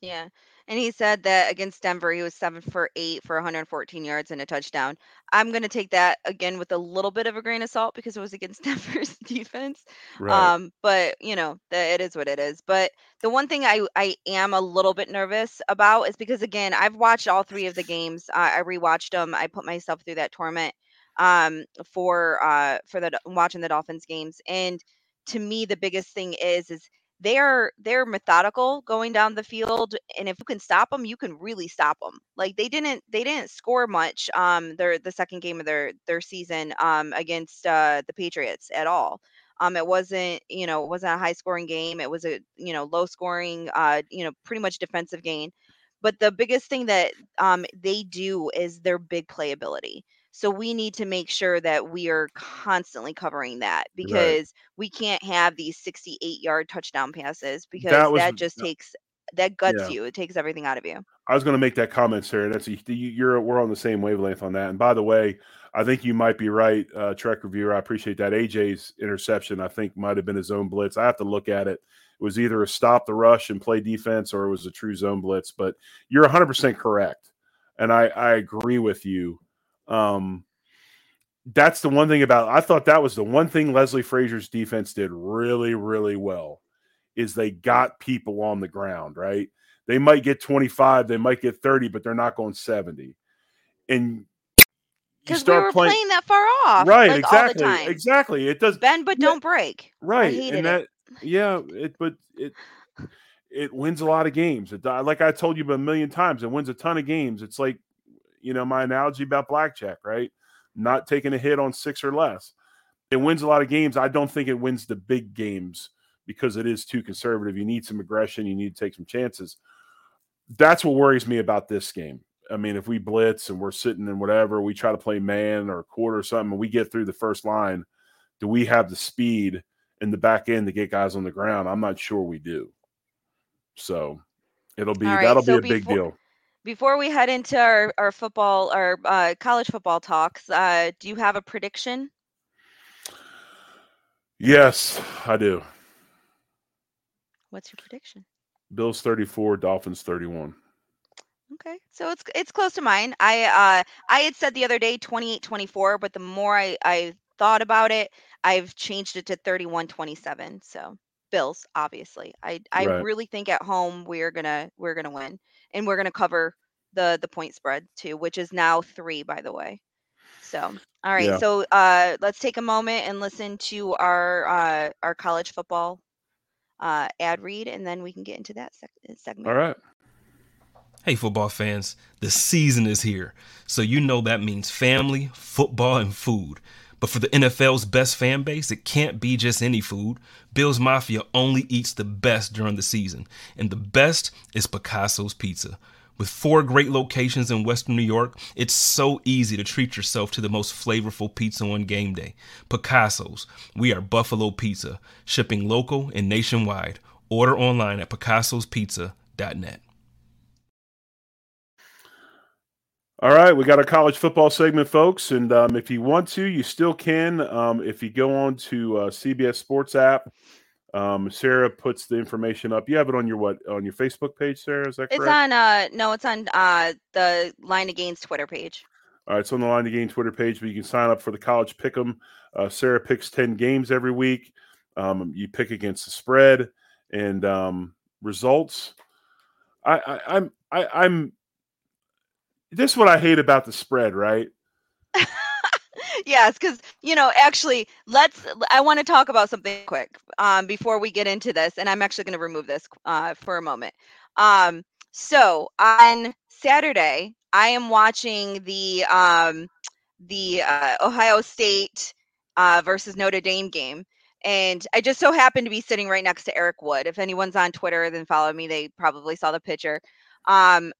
Yeah. And he said that against Denver, he was seven for eight for 114 yards and a touchdown. I'm going to take that again with a little bit of a grain of salt because it was against Denver's defense. Right. Um, but you know, it is what it is. But the one thing I I am a little bit nervous about is because again, I've watched all three of the games. I rewatched them. I put myself through that torment um for uh for the watching the Dolphins games and to me the biggest thing is is they're they're methodical going down the field and if you can stop them you can really stop them like they didn't they didn't score much um their the second game of their their season um against uh the patriots at all. Um it wasn't you know it wasn't a high scoring game it was a you know low scoring uh you know pretty much defensive game. But the biggest thing that um they do is their big playability so we need to make sure that we are constantly covering that because right. we can't have these 68 yard touchdown passes because that, was, that just takes that guts yeah. you. It takes everything out of you. I was going to make that comment, Sara. That's a, you're we're on the same wavelength on that. And by the way, I think you might be right, uh, Trek reviewer. I appreciate that. AJ's interception, I think, might have been his own blitz. I have to look at it. It was either a stop the rush and play defense, or it was a true zone blitz. But you're 100 percent correct, and I I agree with you um, that's the one thing about I thought that was the one thing Leslie Frazier's defense did really, really well is they got people on the ground, right? They might get 25, they might get 30, but they're not going 70. And because we were playing, playing, that far off, right? Like, exactly, exactly. It does bend, but don't break. Right, and that, it. yeah, it, but it, it wins a lot of games. It, like I told you a million times, it wins a ton of games. It's like you know, my analogy about blackjack, right? Not taking a hit on six or less. It wins a lot of games. I don't think it wins the big games because it is too conservative. You need some aggression, you need to take some chances. That's what worries me about this game. I mean, if we blitz and we're sitting in whatever, we try to play man or quarter or something, and we get through the first line, do we have the speed in the back end to get guys on the ground? I'm not sure we do. So it'll be right, that'll so be a big deal before we head into our, our football our uh, college football talks, uh, do you have a prediction? Yes, I do. What's your prediction? Bills 34, Dolphins 31. Okay. So it's it's close to mine. I uh I had said the other day 28-24, but the more I I thought about it, I've changed it to 31-27. So Bills, obviously. I I right. really think at home we're gonna we're gonna win and we're going to cover the the point spread too, which is now three, by the way. So, all right. Yeah. So, uh, let's take a moment and listen to our uh, our college football uh, ad read, and then we can get into that sec- uh, segment. All right. Hey, football fans! The season is here, so you know that means family, football, and food. But for the NFL's best fan base, it can't be just any food. Bills Mafia only eats the best during the season, and the best is Picasso's Pizza. With four great locations in Western New York, it's so easy to treat yourself to the most flavorful pizza on game day. Picasso's, we are Buffalo Pizza, shipping local and nationwide. Order online at picassospizza.net. All right, we got a college football segment, folks, and um, if you want to, you still can. Um, if you go on to uh, CBS Sports app, um, Sara puts the information up. You have it on your what on your Facebook page, Sara? Is that correct? It's on. Uh, no, it's on uh, the Line 2 Gain Twitter page. All right, it's on the Line 2 Gain Twitter page, but you can sign up for the college pick'em. Uh, Sara picks ten games every week. Um, you pick against the spread and um, results. I, I, I'm I, I'm. This is what I hate about the spread, right? yes, because you know, actually, let's. I want to talk about something quick um, before we get into this, and I'm actually going to remove this uh, for a moment. Um, so on Saturday, I am watching the um, the uh, Ohio State uh, versus Notre Dame game. And I just so happened to be sitting right next to Eric Wood. If anyone's on Twitter, then follow me. They probably saw the picture. Um,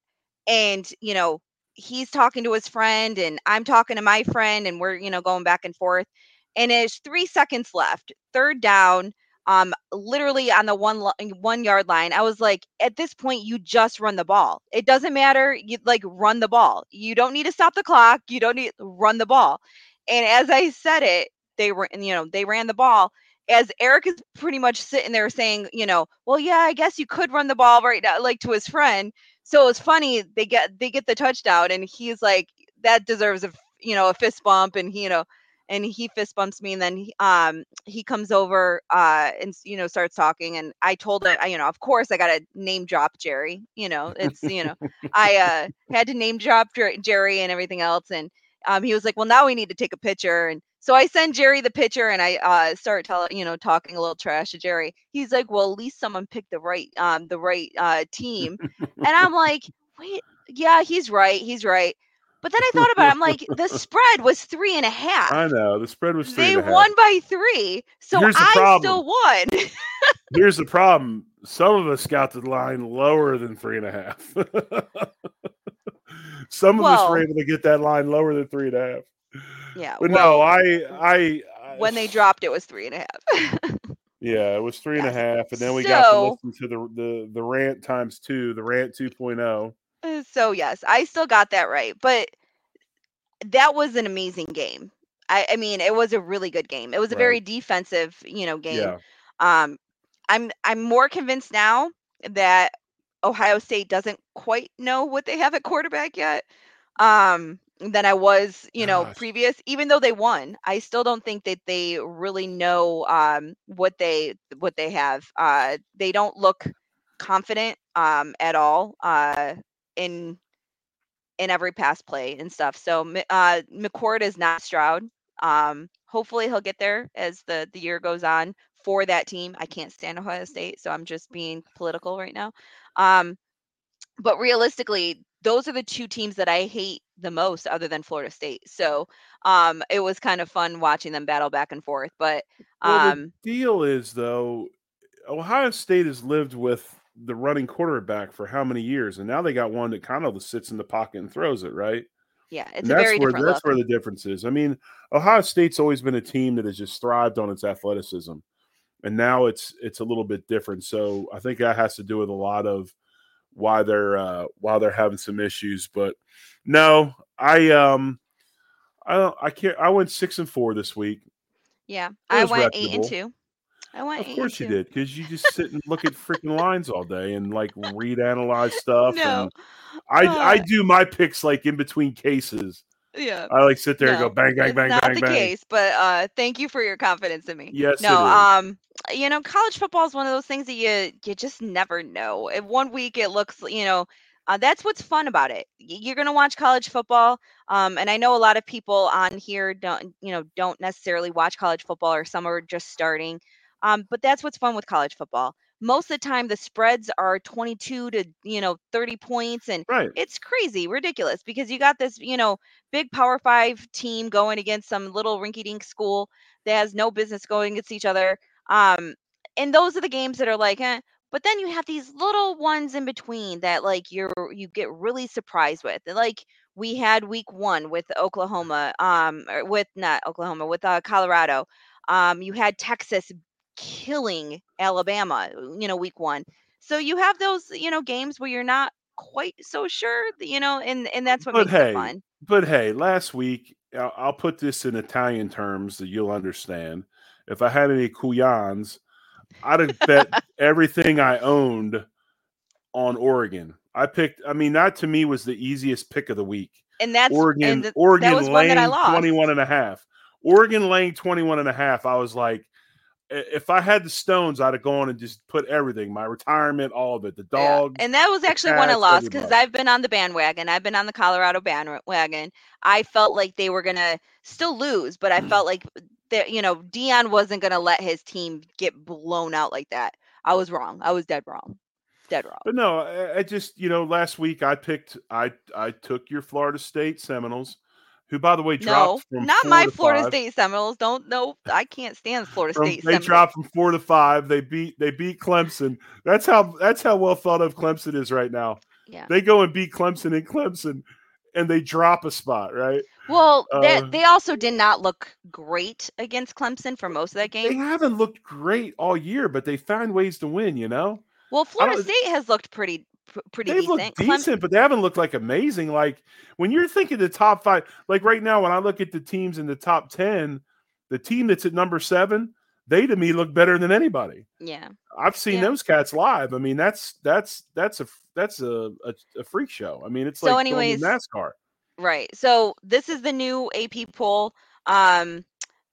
and you know, he's talking to his friend, and I'm talking to my friend, and we're you know going back and forth. And it's three seconds left, third down um, literally on the one one yard line. I was like, at this point, you just run the ball. It doesn't matter. You like run the ball. You don't need to stop the clock. You don't need run the ball. And as I said it, they were, you know, they ran the ball. As Eric is pretty much sitting there saying, you know, well, yeah, I guess you could run the ball right now, like to his friend. So it's funny they get they get the touchdown, and he's like, that deserves a you know a fist bump, and he, you know and he fist bumps me and then he, um he comes over uh and you know starts talking and I told him I, you know of course I got to name drop Jerry you know it's you know I uh had to name drop Jerry and everything else and um he was like well now we need to take a picture and so I send Jerry the picture and I uh start telling you know talking a little trash to Jerry he's like well at least someone picked the right um the right uh team and I'm like wait yeah he's right he's right but then I thought about it. I'm like, the spread was three and a half. I know the spread was. three. They won by three, so I problem. still won. Here's the problem: some of us got the line lower than three and a half. some of well, us were able to get that line lower than three and a half. Yeah, but well, no, I, I, I, when they dropped, it was three and a half. yeah, it was three and a half, and then we so, got to listen to the the the rant times two, the rant 2.0 uh, so yes, I still got that right, but that was an amazing game. I, I mean, it was a really good game. It was a right. very defensive, you know, game. Yeah. Um, I'm I'm more convinced now that Ohio State doesn't quite know what they have at quarterback yet. Um, than I was, you know, Gosh. previous. Even though they won, I still don't think that they really know um, what they what they have. Uh, they don't look confident um, at all. Uh, in in every pass play and stuff. So uh, McCord is not Stroud. Um, hopefully he'll get there as the the year goes on for that team. I can't stand Ohio State, so I'm just being political right now. Um, but realistically, those are the two teams that I hate the most, other than Florida State. So um, it was kind of fun watching them battle back and forth. But um, well, the deal is though, Ohio State has lived with the running quarterback for how many years, and now they got one that kind of sits in the pocket and throws it right. Yeah, it's that's where that's look. where the difference is. I mean, Ohio State's always been a team that has just thrived on its athleticism, and now it's it's a little bit different. So I think that has to do with a lot of why they're uh, why they're having some issues. But no, I um, I don't I can't. I went six and four this week. Yeah, I went reputable. eight and two. I went. Of course you did, because you just sit and look at freaking lines all day and like read, analyze stuff. No, and I uh, I do my picks like in between cases. Yeah, I like sit there no, and go bang bang bang not bang the bang. case, but uh, thank you for your confidence in me. Yes, no, um, you know, college football is one of those things that you you just never know. If one week it looks, you know, uh, that's what's fun about it. You're to watch college football, um, and I know a lot of people on here don't, you know, don't necessarily watch college football, or some are just starting. Um, but that's what's fun with college football. Most of the time, the spreads are 22 to you know 30 points, and right. it's crazy, ridiculous because you got this you know big Power Five team going against some little rinky-dink school that has no business going against each other. Um, and those are the games that are like, eh. But then you have these little ones in between that like you're you get really surprised with. Like we had week one with Oklahoma, um, or with not Oklahoma, with uh, Colorado. Um, you had Texas killing Alabama, uh, you know, week one. So you have those, you know, games where you're not quite so sure, you know, and and that's what but makes hey, it fun. But hey, last week I'll, I'll, put this in Italian terms that you'll understand. If I had any cuyans, I'd have bet everything I owned on Oregon. I picked. I mean, that to me was the easiest pick of the week and that's Oregon, and th- Oregon that was one that I laying lost. 21 and a half. Oregon laying 21 and a half. I was like, if I had the stones, I'd have gone and just put everything, my retirement, all of it, the Yeah, dog. And that was actually one I lost because. I've been on the bandwagon. I've been on the Colorado bandwagon. I felt like they were gonna still lose, but I felt like that you know Deion wasn't gonna let his team get blown out like that. I was wrong. I was dead wrong. Dead wrong. But no, I, I just you know last week I picked I I took your Florida State Seminoles, who by the way No, dropped from not four my to Florida five. State Seminoles. Don't no, I can't stand Florida From- State they Seminoles. dropped from four to five. They beat they beat Clemson. That's how that's how well thought of Clemson is right now. Yeah. They go and beat Clemson in Clemson, and they drop a spot. Right? Well, Uh, that they also did not look great against Clemson for most of that game. They haven't looked great all year, but they find ways to win. You know, Well, Florida State has looked pretty pr- pretty they've decent. Clem- decent, but they haven't looked like amazing. Like when you're thinking the top five, like right now, when I look at the teams in the top ten, the team that's at number seven, they to me look better than anybody. yeah. I've seen Yeah. those cats live. I mean, that's that's that's a that's a a, a freak show. I mean, it's So like anyways, NASCAR. Right. So this is the new AP poll. Um,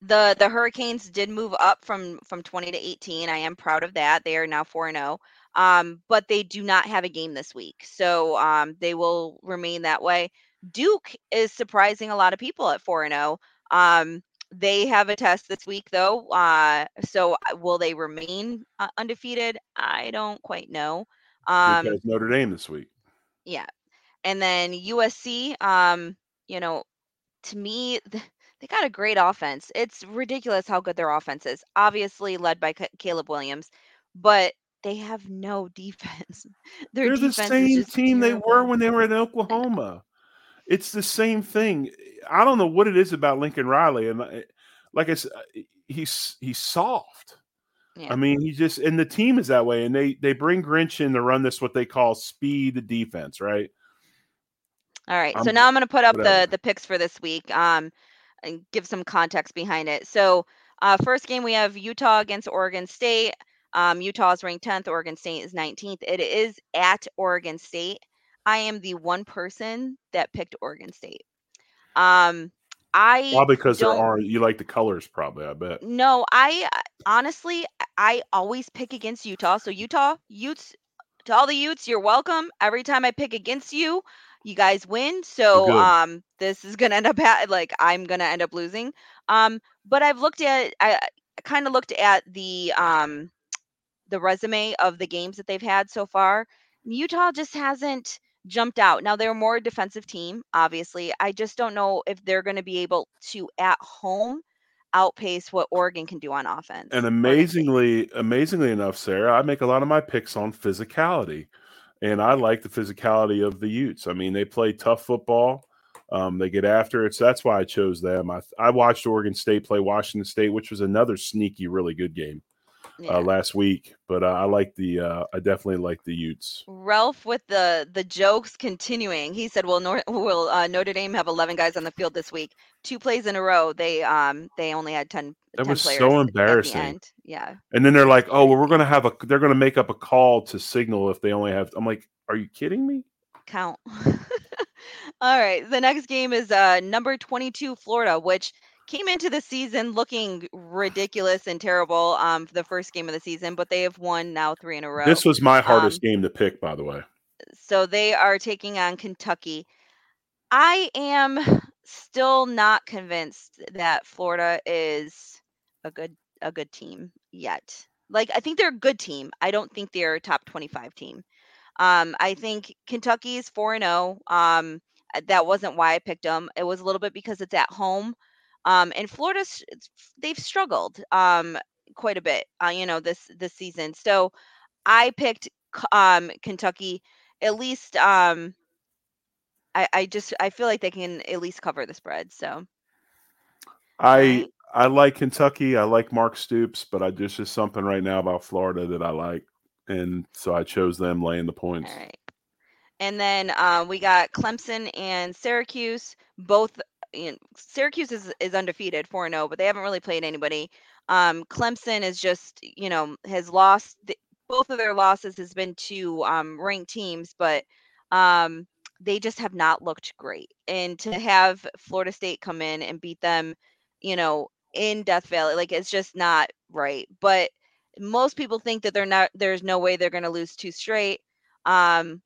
the the Hurricanes did move up from from 20 to 18. I am proud of that. They are now 4 and 0. Um, but they do not have a game this week. So um, they will remain that way. Duke is surprising a lot of people at 4 and 0. Um, they have a test this week though. Uh, so uh, will they remain uh, undefeated? I don't quite know. Um, Notre Dame this week. yeah. And then USC, um, you know, to me, th- they got a great offense. It's ridiculous how good their offense is. Obviously led by Ca- Caleb Williams, but they have no defense. Their They're the defense is same team they were when they were in Oklahoma. It's the same thing. I don't know what it is about Lincoln Riley, and like I said, he's he's soft. Yeah. I mean, he just and the team is that way, and they they bring Grinch in to run this what they call speed defense, right? All right. So I'm- now I'm going to put up whatever. the the picks for this week. Um, and give some context behind it. So, uh, first game we have Utah against Oregon State. Um, Utah is ranked 10th. Oregon State is 19th. It is at Oregon State. I am the one person that picked Oregon State. Um, I Probably because there are you like the colors, probably. I bet. no, I honestly I always pick against Utah. So Utah, Utes, to all the Utes, you're welcome. Every time I pick against you, you guys win. So um this is gonna end up ha- like I'm gonna end up losing. Um, but I've looked at I, I kind of looked at the um the resume of the games that they've had so far. Utah just hasn't jumped out. Now they're a more defensive team, obviously. I just don't know if they're going to be able to at home outpace what Oregon can do on offense. And amazingly, amazingly enough, Sara, I make a lot of my picks on physicality, and I like the physicality of the Utes. I mean, they play tough football. Um, they get after it. So that's why I chose them. I, I watched Oregon State play Washington State, which was another sneaky, really good game Yeah. uh, last week. But uh, I like the, uh, I definitely like the Utes. Ralph with the the jokes continuing. He said, "Well, Nor- will uh, Notre Dame have 11 guys on the field this week? Two plays in a row. They um they only had 10, That 10 was so players at the embarrassing. Yeah. And then they're like, "Oh, well, we're going to have a, they're going to make up a call to signal if they only have." I'm like, "Are you kidding me?" count. All right. The next game is uh number 22 Florida, which came into the season looking ridiculous and terrible um for the first game of the season, but they have won now 3 in a row. This was my hardest Um, game to pick, by the way. so they are taking on Kentucky. I am still not convinced that Florida is a good a good team yet. Like I think they're a good team. I don't think they're a top 25 team. Um I think Kentucky is 4 and 0. Um that wasn't why I picked them. It was a little bit because it's at home. Um and Florida's it's- they've struggled um quite a bit uh, you know this this season. So I picked um Kentucky at least um I, I just I feel like they can at least cover the spread. So I I like Kentucky. I like Mark Stoops, but I just just something right now about Florida that I like, and so I chose them laying the points. all right. And then uh, we got Clemson and Syracuse. Both you know, Syracuse is is undefeated 4 0, but they haven't really played anybody. Um, Clemson is just you know has lost the, both of their losses has been to um, ranked teams, but um, they just have not looked great. And to have Florida State come in and beat them, you know, in Death Valley, like it's just not right. But most people think that they're not there's no way they're going to lose two straight. Um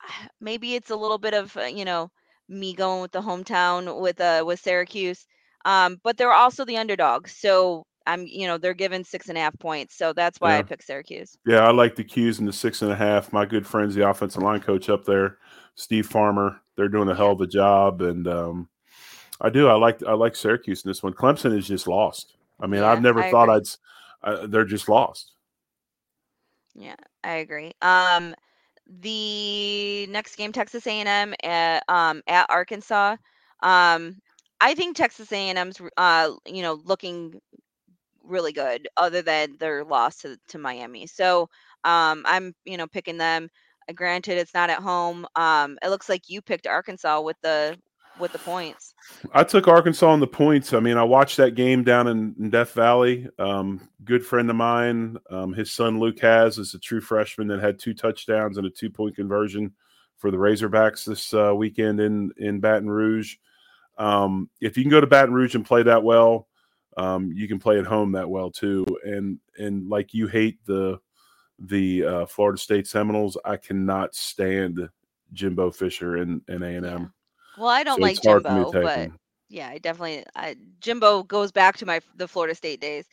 maybe it's a little bit of, uh, you know, me going with the hometown with uh with Syracuse. Um but they're also the underdog. So I'm, you know, they're given six and a half points. So that's why Yeah. I picked Syracuse. Yeah, I like the 'Cuse and the six and a half. My good friends, the offensive line coach up there, Steve Farmer, they're doing a hell of a job, and um, I do. I like I like Syracuse in this one. Clemson is just lost. I mean, Yeah, I've never I thought agree. I'd. Uh, they're just lost. Yeah, I agree. Um, the next game, Texas A&M at um at Arkansas. Um, I think Texas A&M's uh you know looking really good, other than their loss to to Miami. So um, I'm you know picking them. Granted, it's not at home. Um, it looks like you picked Arkansas with the with the points. I took Arkansas on the points. I mean, I watched that game down in, in Death Valley. Um, good friend of mine, um, his son Luke has is a true freshman that had two touchdowns and a two point conversion for the Razorbacks this uh, weekend in in Baton Rouge. Um, if you can go to Baton Rouge and play that well, um, you can play at home that well too. And and like you hate the the uh, Florida State Seminoles, I cannot stand Jimbo Fisher and and A and. M. Well, I don't So like it's hard for me Jimbo, but yeah, I definitely I, Jimbo goes back to my the Florida State days.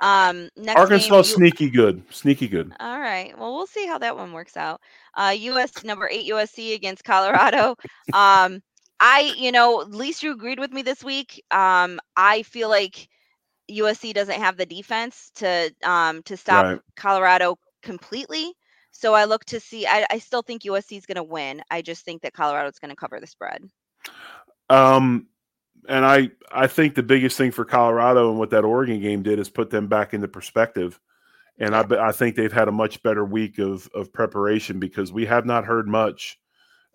Um, next Arkansas game, sneaky good, sneaky good. All right. Well, we'll see how that one works out. Uh, US number eight USC against Colorado. Um, I, you know, at least you agreed with me this week. Um, I feel like USC doesn't have the defense to um to stop Right. Colorado completely. So I look to see. I, I still think USC is going to win. I just think that Colorado is going to cover the spread. Um, and I I think the biggest thing for Colorado and what that Oregon game did is put them back into perspective. And I I think they've had a much better week of of preparation because we have not heard much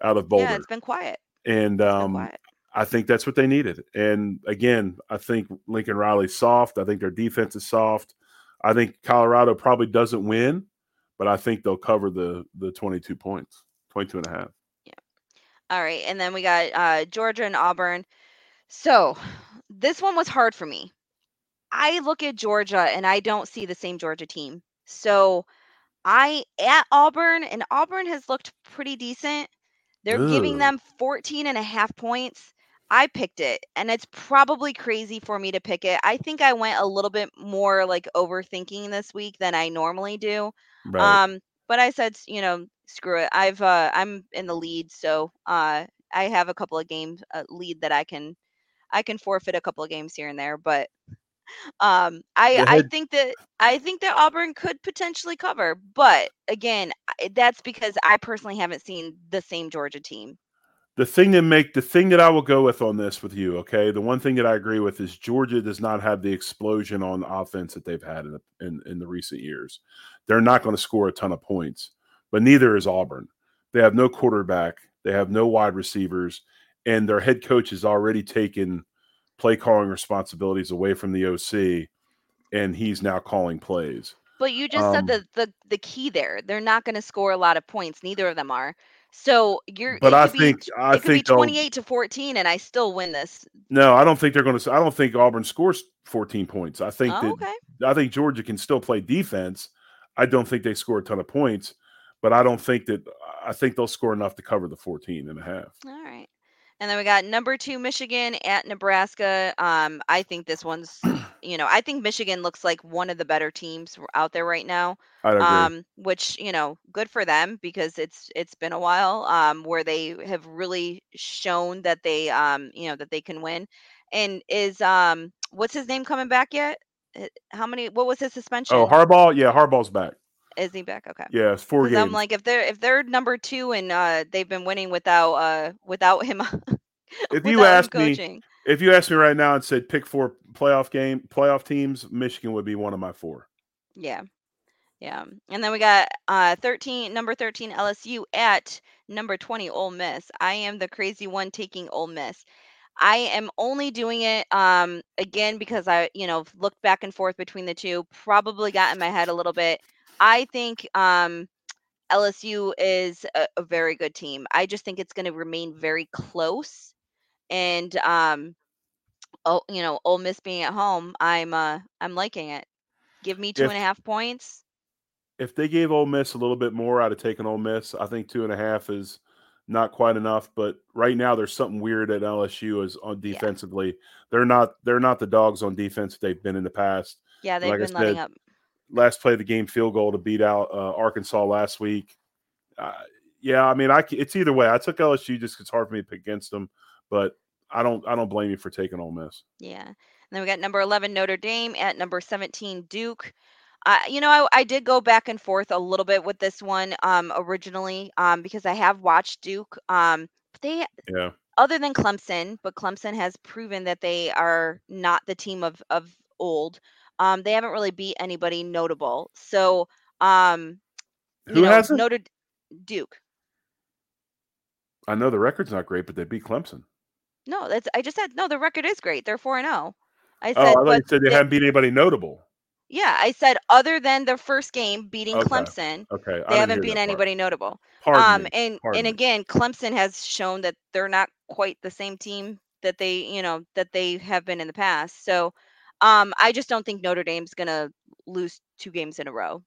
out of Boulder. Yeah, it's been quiet. and um, quiet. I think that's what they needed. And again, I think Lincoln Riley's soft. I think their defense is soft. I think Colorado probably doesn't win, but I think they'll cover the the 22 points, 22 and a half. All right, and then we got uh, Georgia and Auburn. So this one was hard for me. I look at Georgia and I don't see the same Georgia team. So I at Auburn and Auburn has looked pretty decent. They're giving them 14 and a half points. I picked it and it's probably crazy for me to pick it. I think I went a little bit more like overthinking this week than I normally do. Right. Um, but I said, you know, screw it. I've uh, I'm in the lead, so uh, I have a couple of games uh, lead that I can I can forfeit a couple of games here and there. But um, I I think that I think that Auburn could potentially cover. But again, that's because I personally haven't seen the same Georgia team. the thing that make the thing that I will go with on this with you, okay? The one thing that I agree with is Georgia does not have the explosion on offense that they've had in the, in, in the recent years. They're not going to score a ton of points, but neither is Auburn. They have no quarterback, they have no wide receivers, and their head coach has already taken play calling responsibilities away from the OC, and he's now calling plays. But you just Um, said the the the key there. They're not going to score a lot of points. Neither of them are. So you're. But I be think t- I be think 28 to 14 and I still win this. no, I don't think they're going to. I don't think Auburn scores 14 points. I think Oh, that okay. I think Georgia can still play defense. I don't think they score a ton of points, but I don't think that I think they'll score enough to cover the 14 and a half. All right. And then we got number 2 Michigan at Nebraska. Um I think this one's you know, I think Michigan looks like one of the better teams out there right now. I agree. Um which, you know, good for them because it's it's been a while um where they have really shown that they um you know that they can win. And is um what's his name coming back yet? How many what was his suspension? oh, Harbaugh, yeah, Harbaugh's back. Is he back? Okay. Yeah, it's four games. I'm like, if they're if they're number two and uh they've been winning without uh without him if without you asked me, coaching. if you asked me right now and said pick four playoff game playoff teams, Michigan would be one of my four. Yeah. Yeah. And then we got uh 13 number 13 LSU at number 20 Ole Miss. I am the crazy one taking Ole Miss. I am only doing it um again because I, you know, looked back and forth between the two, probably got in my head a little bit. I think um LSU is a, a very good team. I just think it's going to remain very close. And um, oh, you know, Ole Miss being at home, I'm uh, I'm liking it. Give me two If- and a half points. If they gave Ole Miss a little bit more, I'd have taken Ole Miss. I think two and a half is not quite enough, but right now there's something weird at LSU is on Yeah. defensively. They're not they're not the dogs on defense they've been in the past. Yeah, they've like been letting up. Last play of the game field goal to beat out uh, Arkansas last week. Uh, yeah, I mean, I it's either way. I took LSU just it's hard for me to pick against them, but I don't I don't blame you for taking Ole Miss. Yeah. And then we got number 11 Notre Dame at number 17 Duke. Uh, you know, I, I did go back and forth a little bit with this one um, originally um, because I have watched Duke. Um, but they, Yeah, other than Clemson, but Clemson has proven that they are not the team of of old. Um, they haven't really beat anybody notable. So, um, you Who know, hasn't? Notre Duke. I know the record's not great, but they beat Clemson. No, that's I just said no. The record is great. They're four and zero. I Oh, said, I thought you said they, they- haven't beat anybody notable. Yeah, I said other than the first game beating Okay. Clemson, Okay, they haven't beaten part. anybody notable. Pardon um me. and Pardon and again, Clemson has shown that they're not quite the same team that they, you know, that they have been in the past. So, um I just don't think Notre Dame's going to lose two games in a row.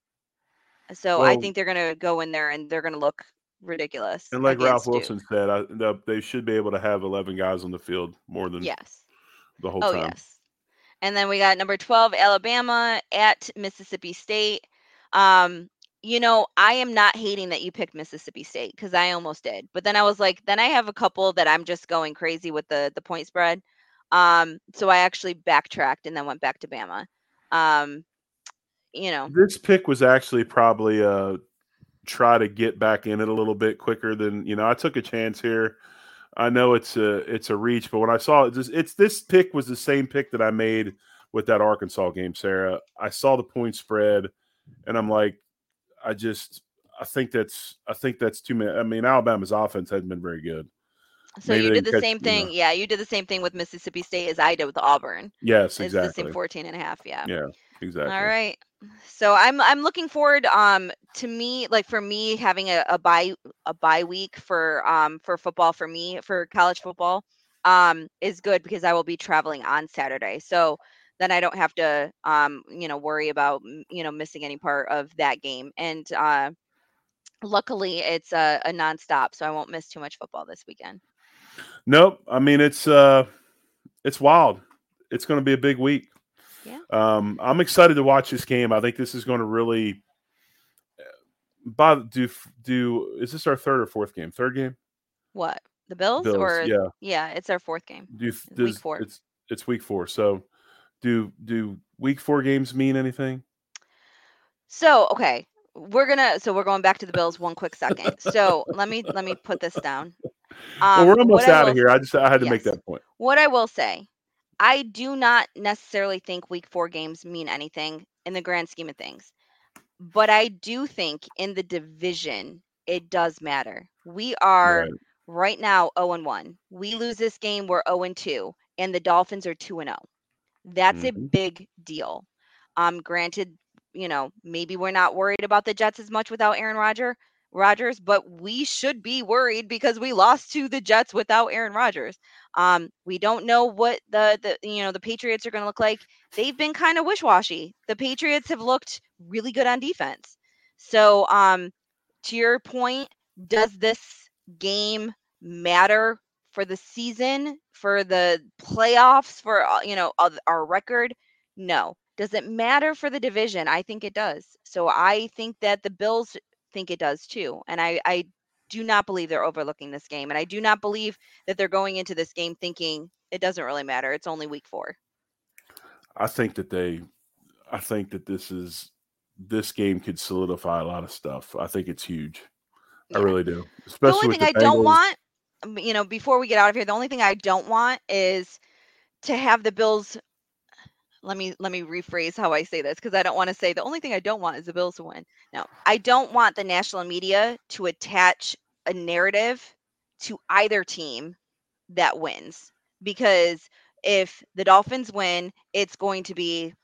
So, I think they're going to go in there and they're going to look ridiculous. And like Ralph against Duke. Wilson said, I, the, they should be able to have eleven guys on the field more than Yes. the whole Oh, time. yes. And then we got number 12, Alabama at Mississippi State. Um, you know, I am not hating that you picked Mississippi State because I almost did. But then I was like, then I have a couple that I'm just going crazy with the the point spread. Um, so I actually backtracked and then went back to Bama. Um, you know, This pick was actually probably uh try to get back in it a little bit quicker than you know. I took a chance here. I know it's a it's a reach, but when I saw it, just it's this pick was the same pick that I made with that Arkansas game, Sara. I saw the point spread, and I'm like, I just I think that's I think that's too many. I mean, Alabama's offense hasn't been very good. So maybe you did the same thing. Yeah, you did the same thing with Mississippi State as I did with Auburn. Yes, It's the exactly. same 14 and a half. Yeah. Yeah, exactly. All right. So I'm I'm looking forward um to me like for me having a, a bye a bye week for um for football for me for college football um is good because I will be traveling on Saturday. So then I don't have to um you know worry about you know missing any part of that game and uh luckily it's a, a nonstop so I won't miss too much football this weekend. Nope. I mean, it's uh, it's wild. It's going to be a big week. Yeah. Um, I'm excited to watch this game. I think this is going to really. By do do is this our third or fourth game? Third game. What? The Bills, Bills, or yeah. yeah, it's our fourth game. Do It's week does, four. It's it's week four. So, do do week four games mean anything? So, okay, we're gonna. So we're going back to the Bills. One quick second. So let me let me put this down. Well, Um, we're almost out will- of here. I just I had to make that point. What I will say, I do not necessarily think Week Four games mean anything in the grand scheme of things, but I do think in the division it does matter. We are Right. right now 0 and 1. We lose this game, we're 0 and 2, and the Dolphins are 2 and 0. That's a Mhm. big deal. Um, granted, you know, maybe we're not worried about the Jets as much without Aaron Rodger, Rodgers, but we should be worried because we lost to the Jets without Aaron Rodgers. Um, we don't know what the the you know the Patriots are going to look like. They've been kind of wish-washy. The Patriots have looked really good on defense. So, um, to your point, does this game matter for the season, for the playoffs, for uh, you know our record? No. Does it matter for the division? I think it does. So I think that the Bills think it does too, and I I do not believe they're overlooking this game, and I do not believe that they're going into this game thinking it doesn't really matter. It's only week four. I think that they, I think that this is this game could solidify a lot of stuff. I think it's huge. I really do. the only thing the I don't want, um, you know, before we get out of here, the only thing I don't want is to have the Bills. Let me let me rephrase how I say this because I don't want to say the only thing I don't want is the Bills to win. No, I don't want the national media to attach a narrative to either team that wins because if the Dolphins win, it's going to be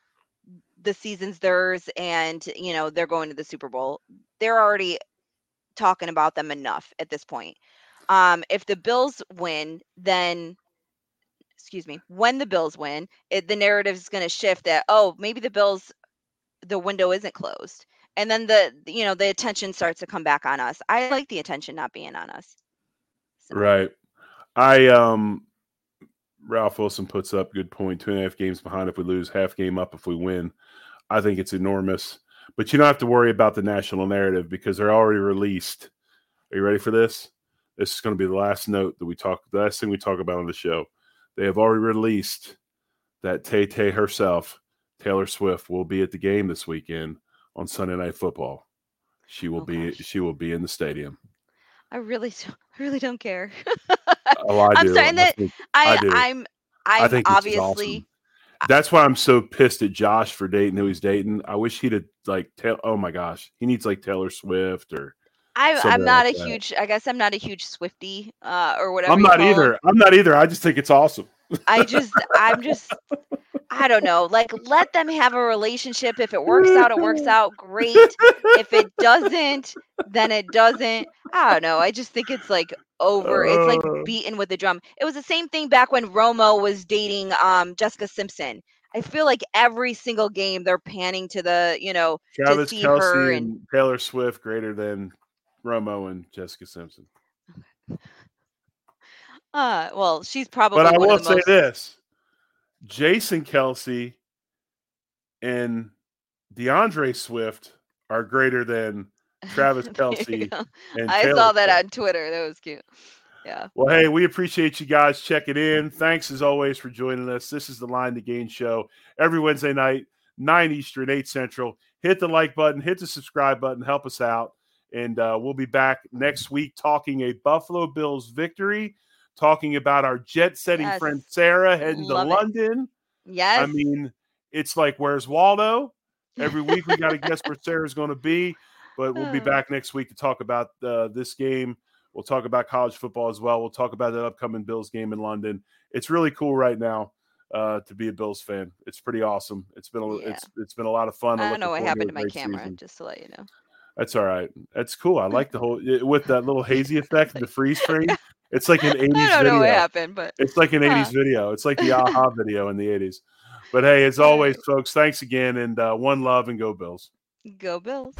the season's theirs and you know they're going to the Super Bowl. They're already talking about them enough at this point. Um, if the Bills win, then excuse me, when the Bills win, it, the narrative is going to shift that oh maybe the Bills the window isn't closed, and then the you know the attention starts to come back on us. I like the attention not being on us. So. Right. I um Ralph Wilson puts up good point. Two and a half games behind if we lose, half game up if we win. I think it's enormous. But you don't have to worry about the national narrative because they're already released. Are you ready for this? This is going to be the last note that we talk, the last thing we talk about on the show. They have already released that Tay Tay herself, Taylor Swift, will be at the game this weekend on Sunday Night Football. She will oh, be gosh. she will be in the stadium. I really, I really don't care. oh, I I'm do. saying that I, I am I'm, I'm obviously. Awesome. That's why I'm so pissed at Josh for dating who he's dating. I wish he'd have like. Ta- oh my gosh, he needs like Taylor Swift or I'm I'm not like a that. huge. I guess I'm not a huge Swiftie uh, or whatever. I'm not either. I'm not either. I just think it's awesome. I just I'm just I don't know. Like let them have a relationship. If it works out, it works out. Great. If it doesn't, then it doesn't. I don't know. I just think it's like over. It's like uh. beaten with the drum. It was the same thing back when Romo was dating um Jessica Simpson. I feel like every single game they're panning to the, you know, Travis to see Kelce her and, and Taylor Swift greater than Romo and Jessica Simpson. Uh, well, she's probably. But I will say most... this: Jason Kelce and DeAndre Swift are greater than Travis Kelce. and I Taylor saw that Swift. on Twitter. That was cute. Yeah. Well, hey, we appreciate you guys checking in. Thanks as always for joining us. This is the Line 2 Gain show every Wednesday night, 9 Eastern, 8 Central. Hit the like button, hit the subscribe button, help us out. And uh, we'll be back next week talking a Buffalo Bills victory, talking about our jet setting yes. friend Sara heading Love to it. London. Yes. I mean, it's like, where's Waldo? Every week we got to guess where Sara's going to be. But we'll be back next week to talk about uh, this game. We'll talk about college football as well. We'll talk about that upcoming Bills game in London. It's really cool right now uh, to be a Bills fan. It's pretty awesome. It's been a, yeah. it's it's been a lot of fun. I don't know what happened to my camera, season. just to let you know. That's all right. That's cool. I like the whole with that little hazy effect, the freeze frame. It's like an 80s I don't video. know what happened, but it's like an huh. 80s video. It's like the aha video in the 80s. But hey, as always, folks, thanks again and uh, one love and go Bills. Go Bills.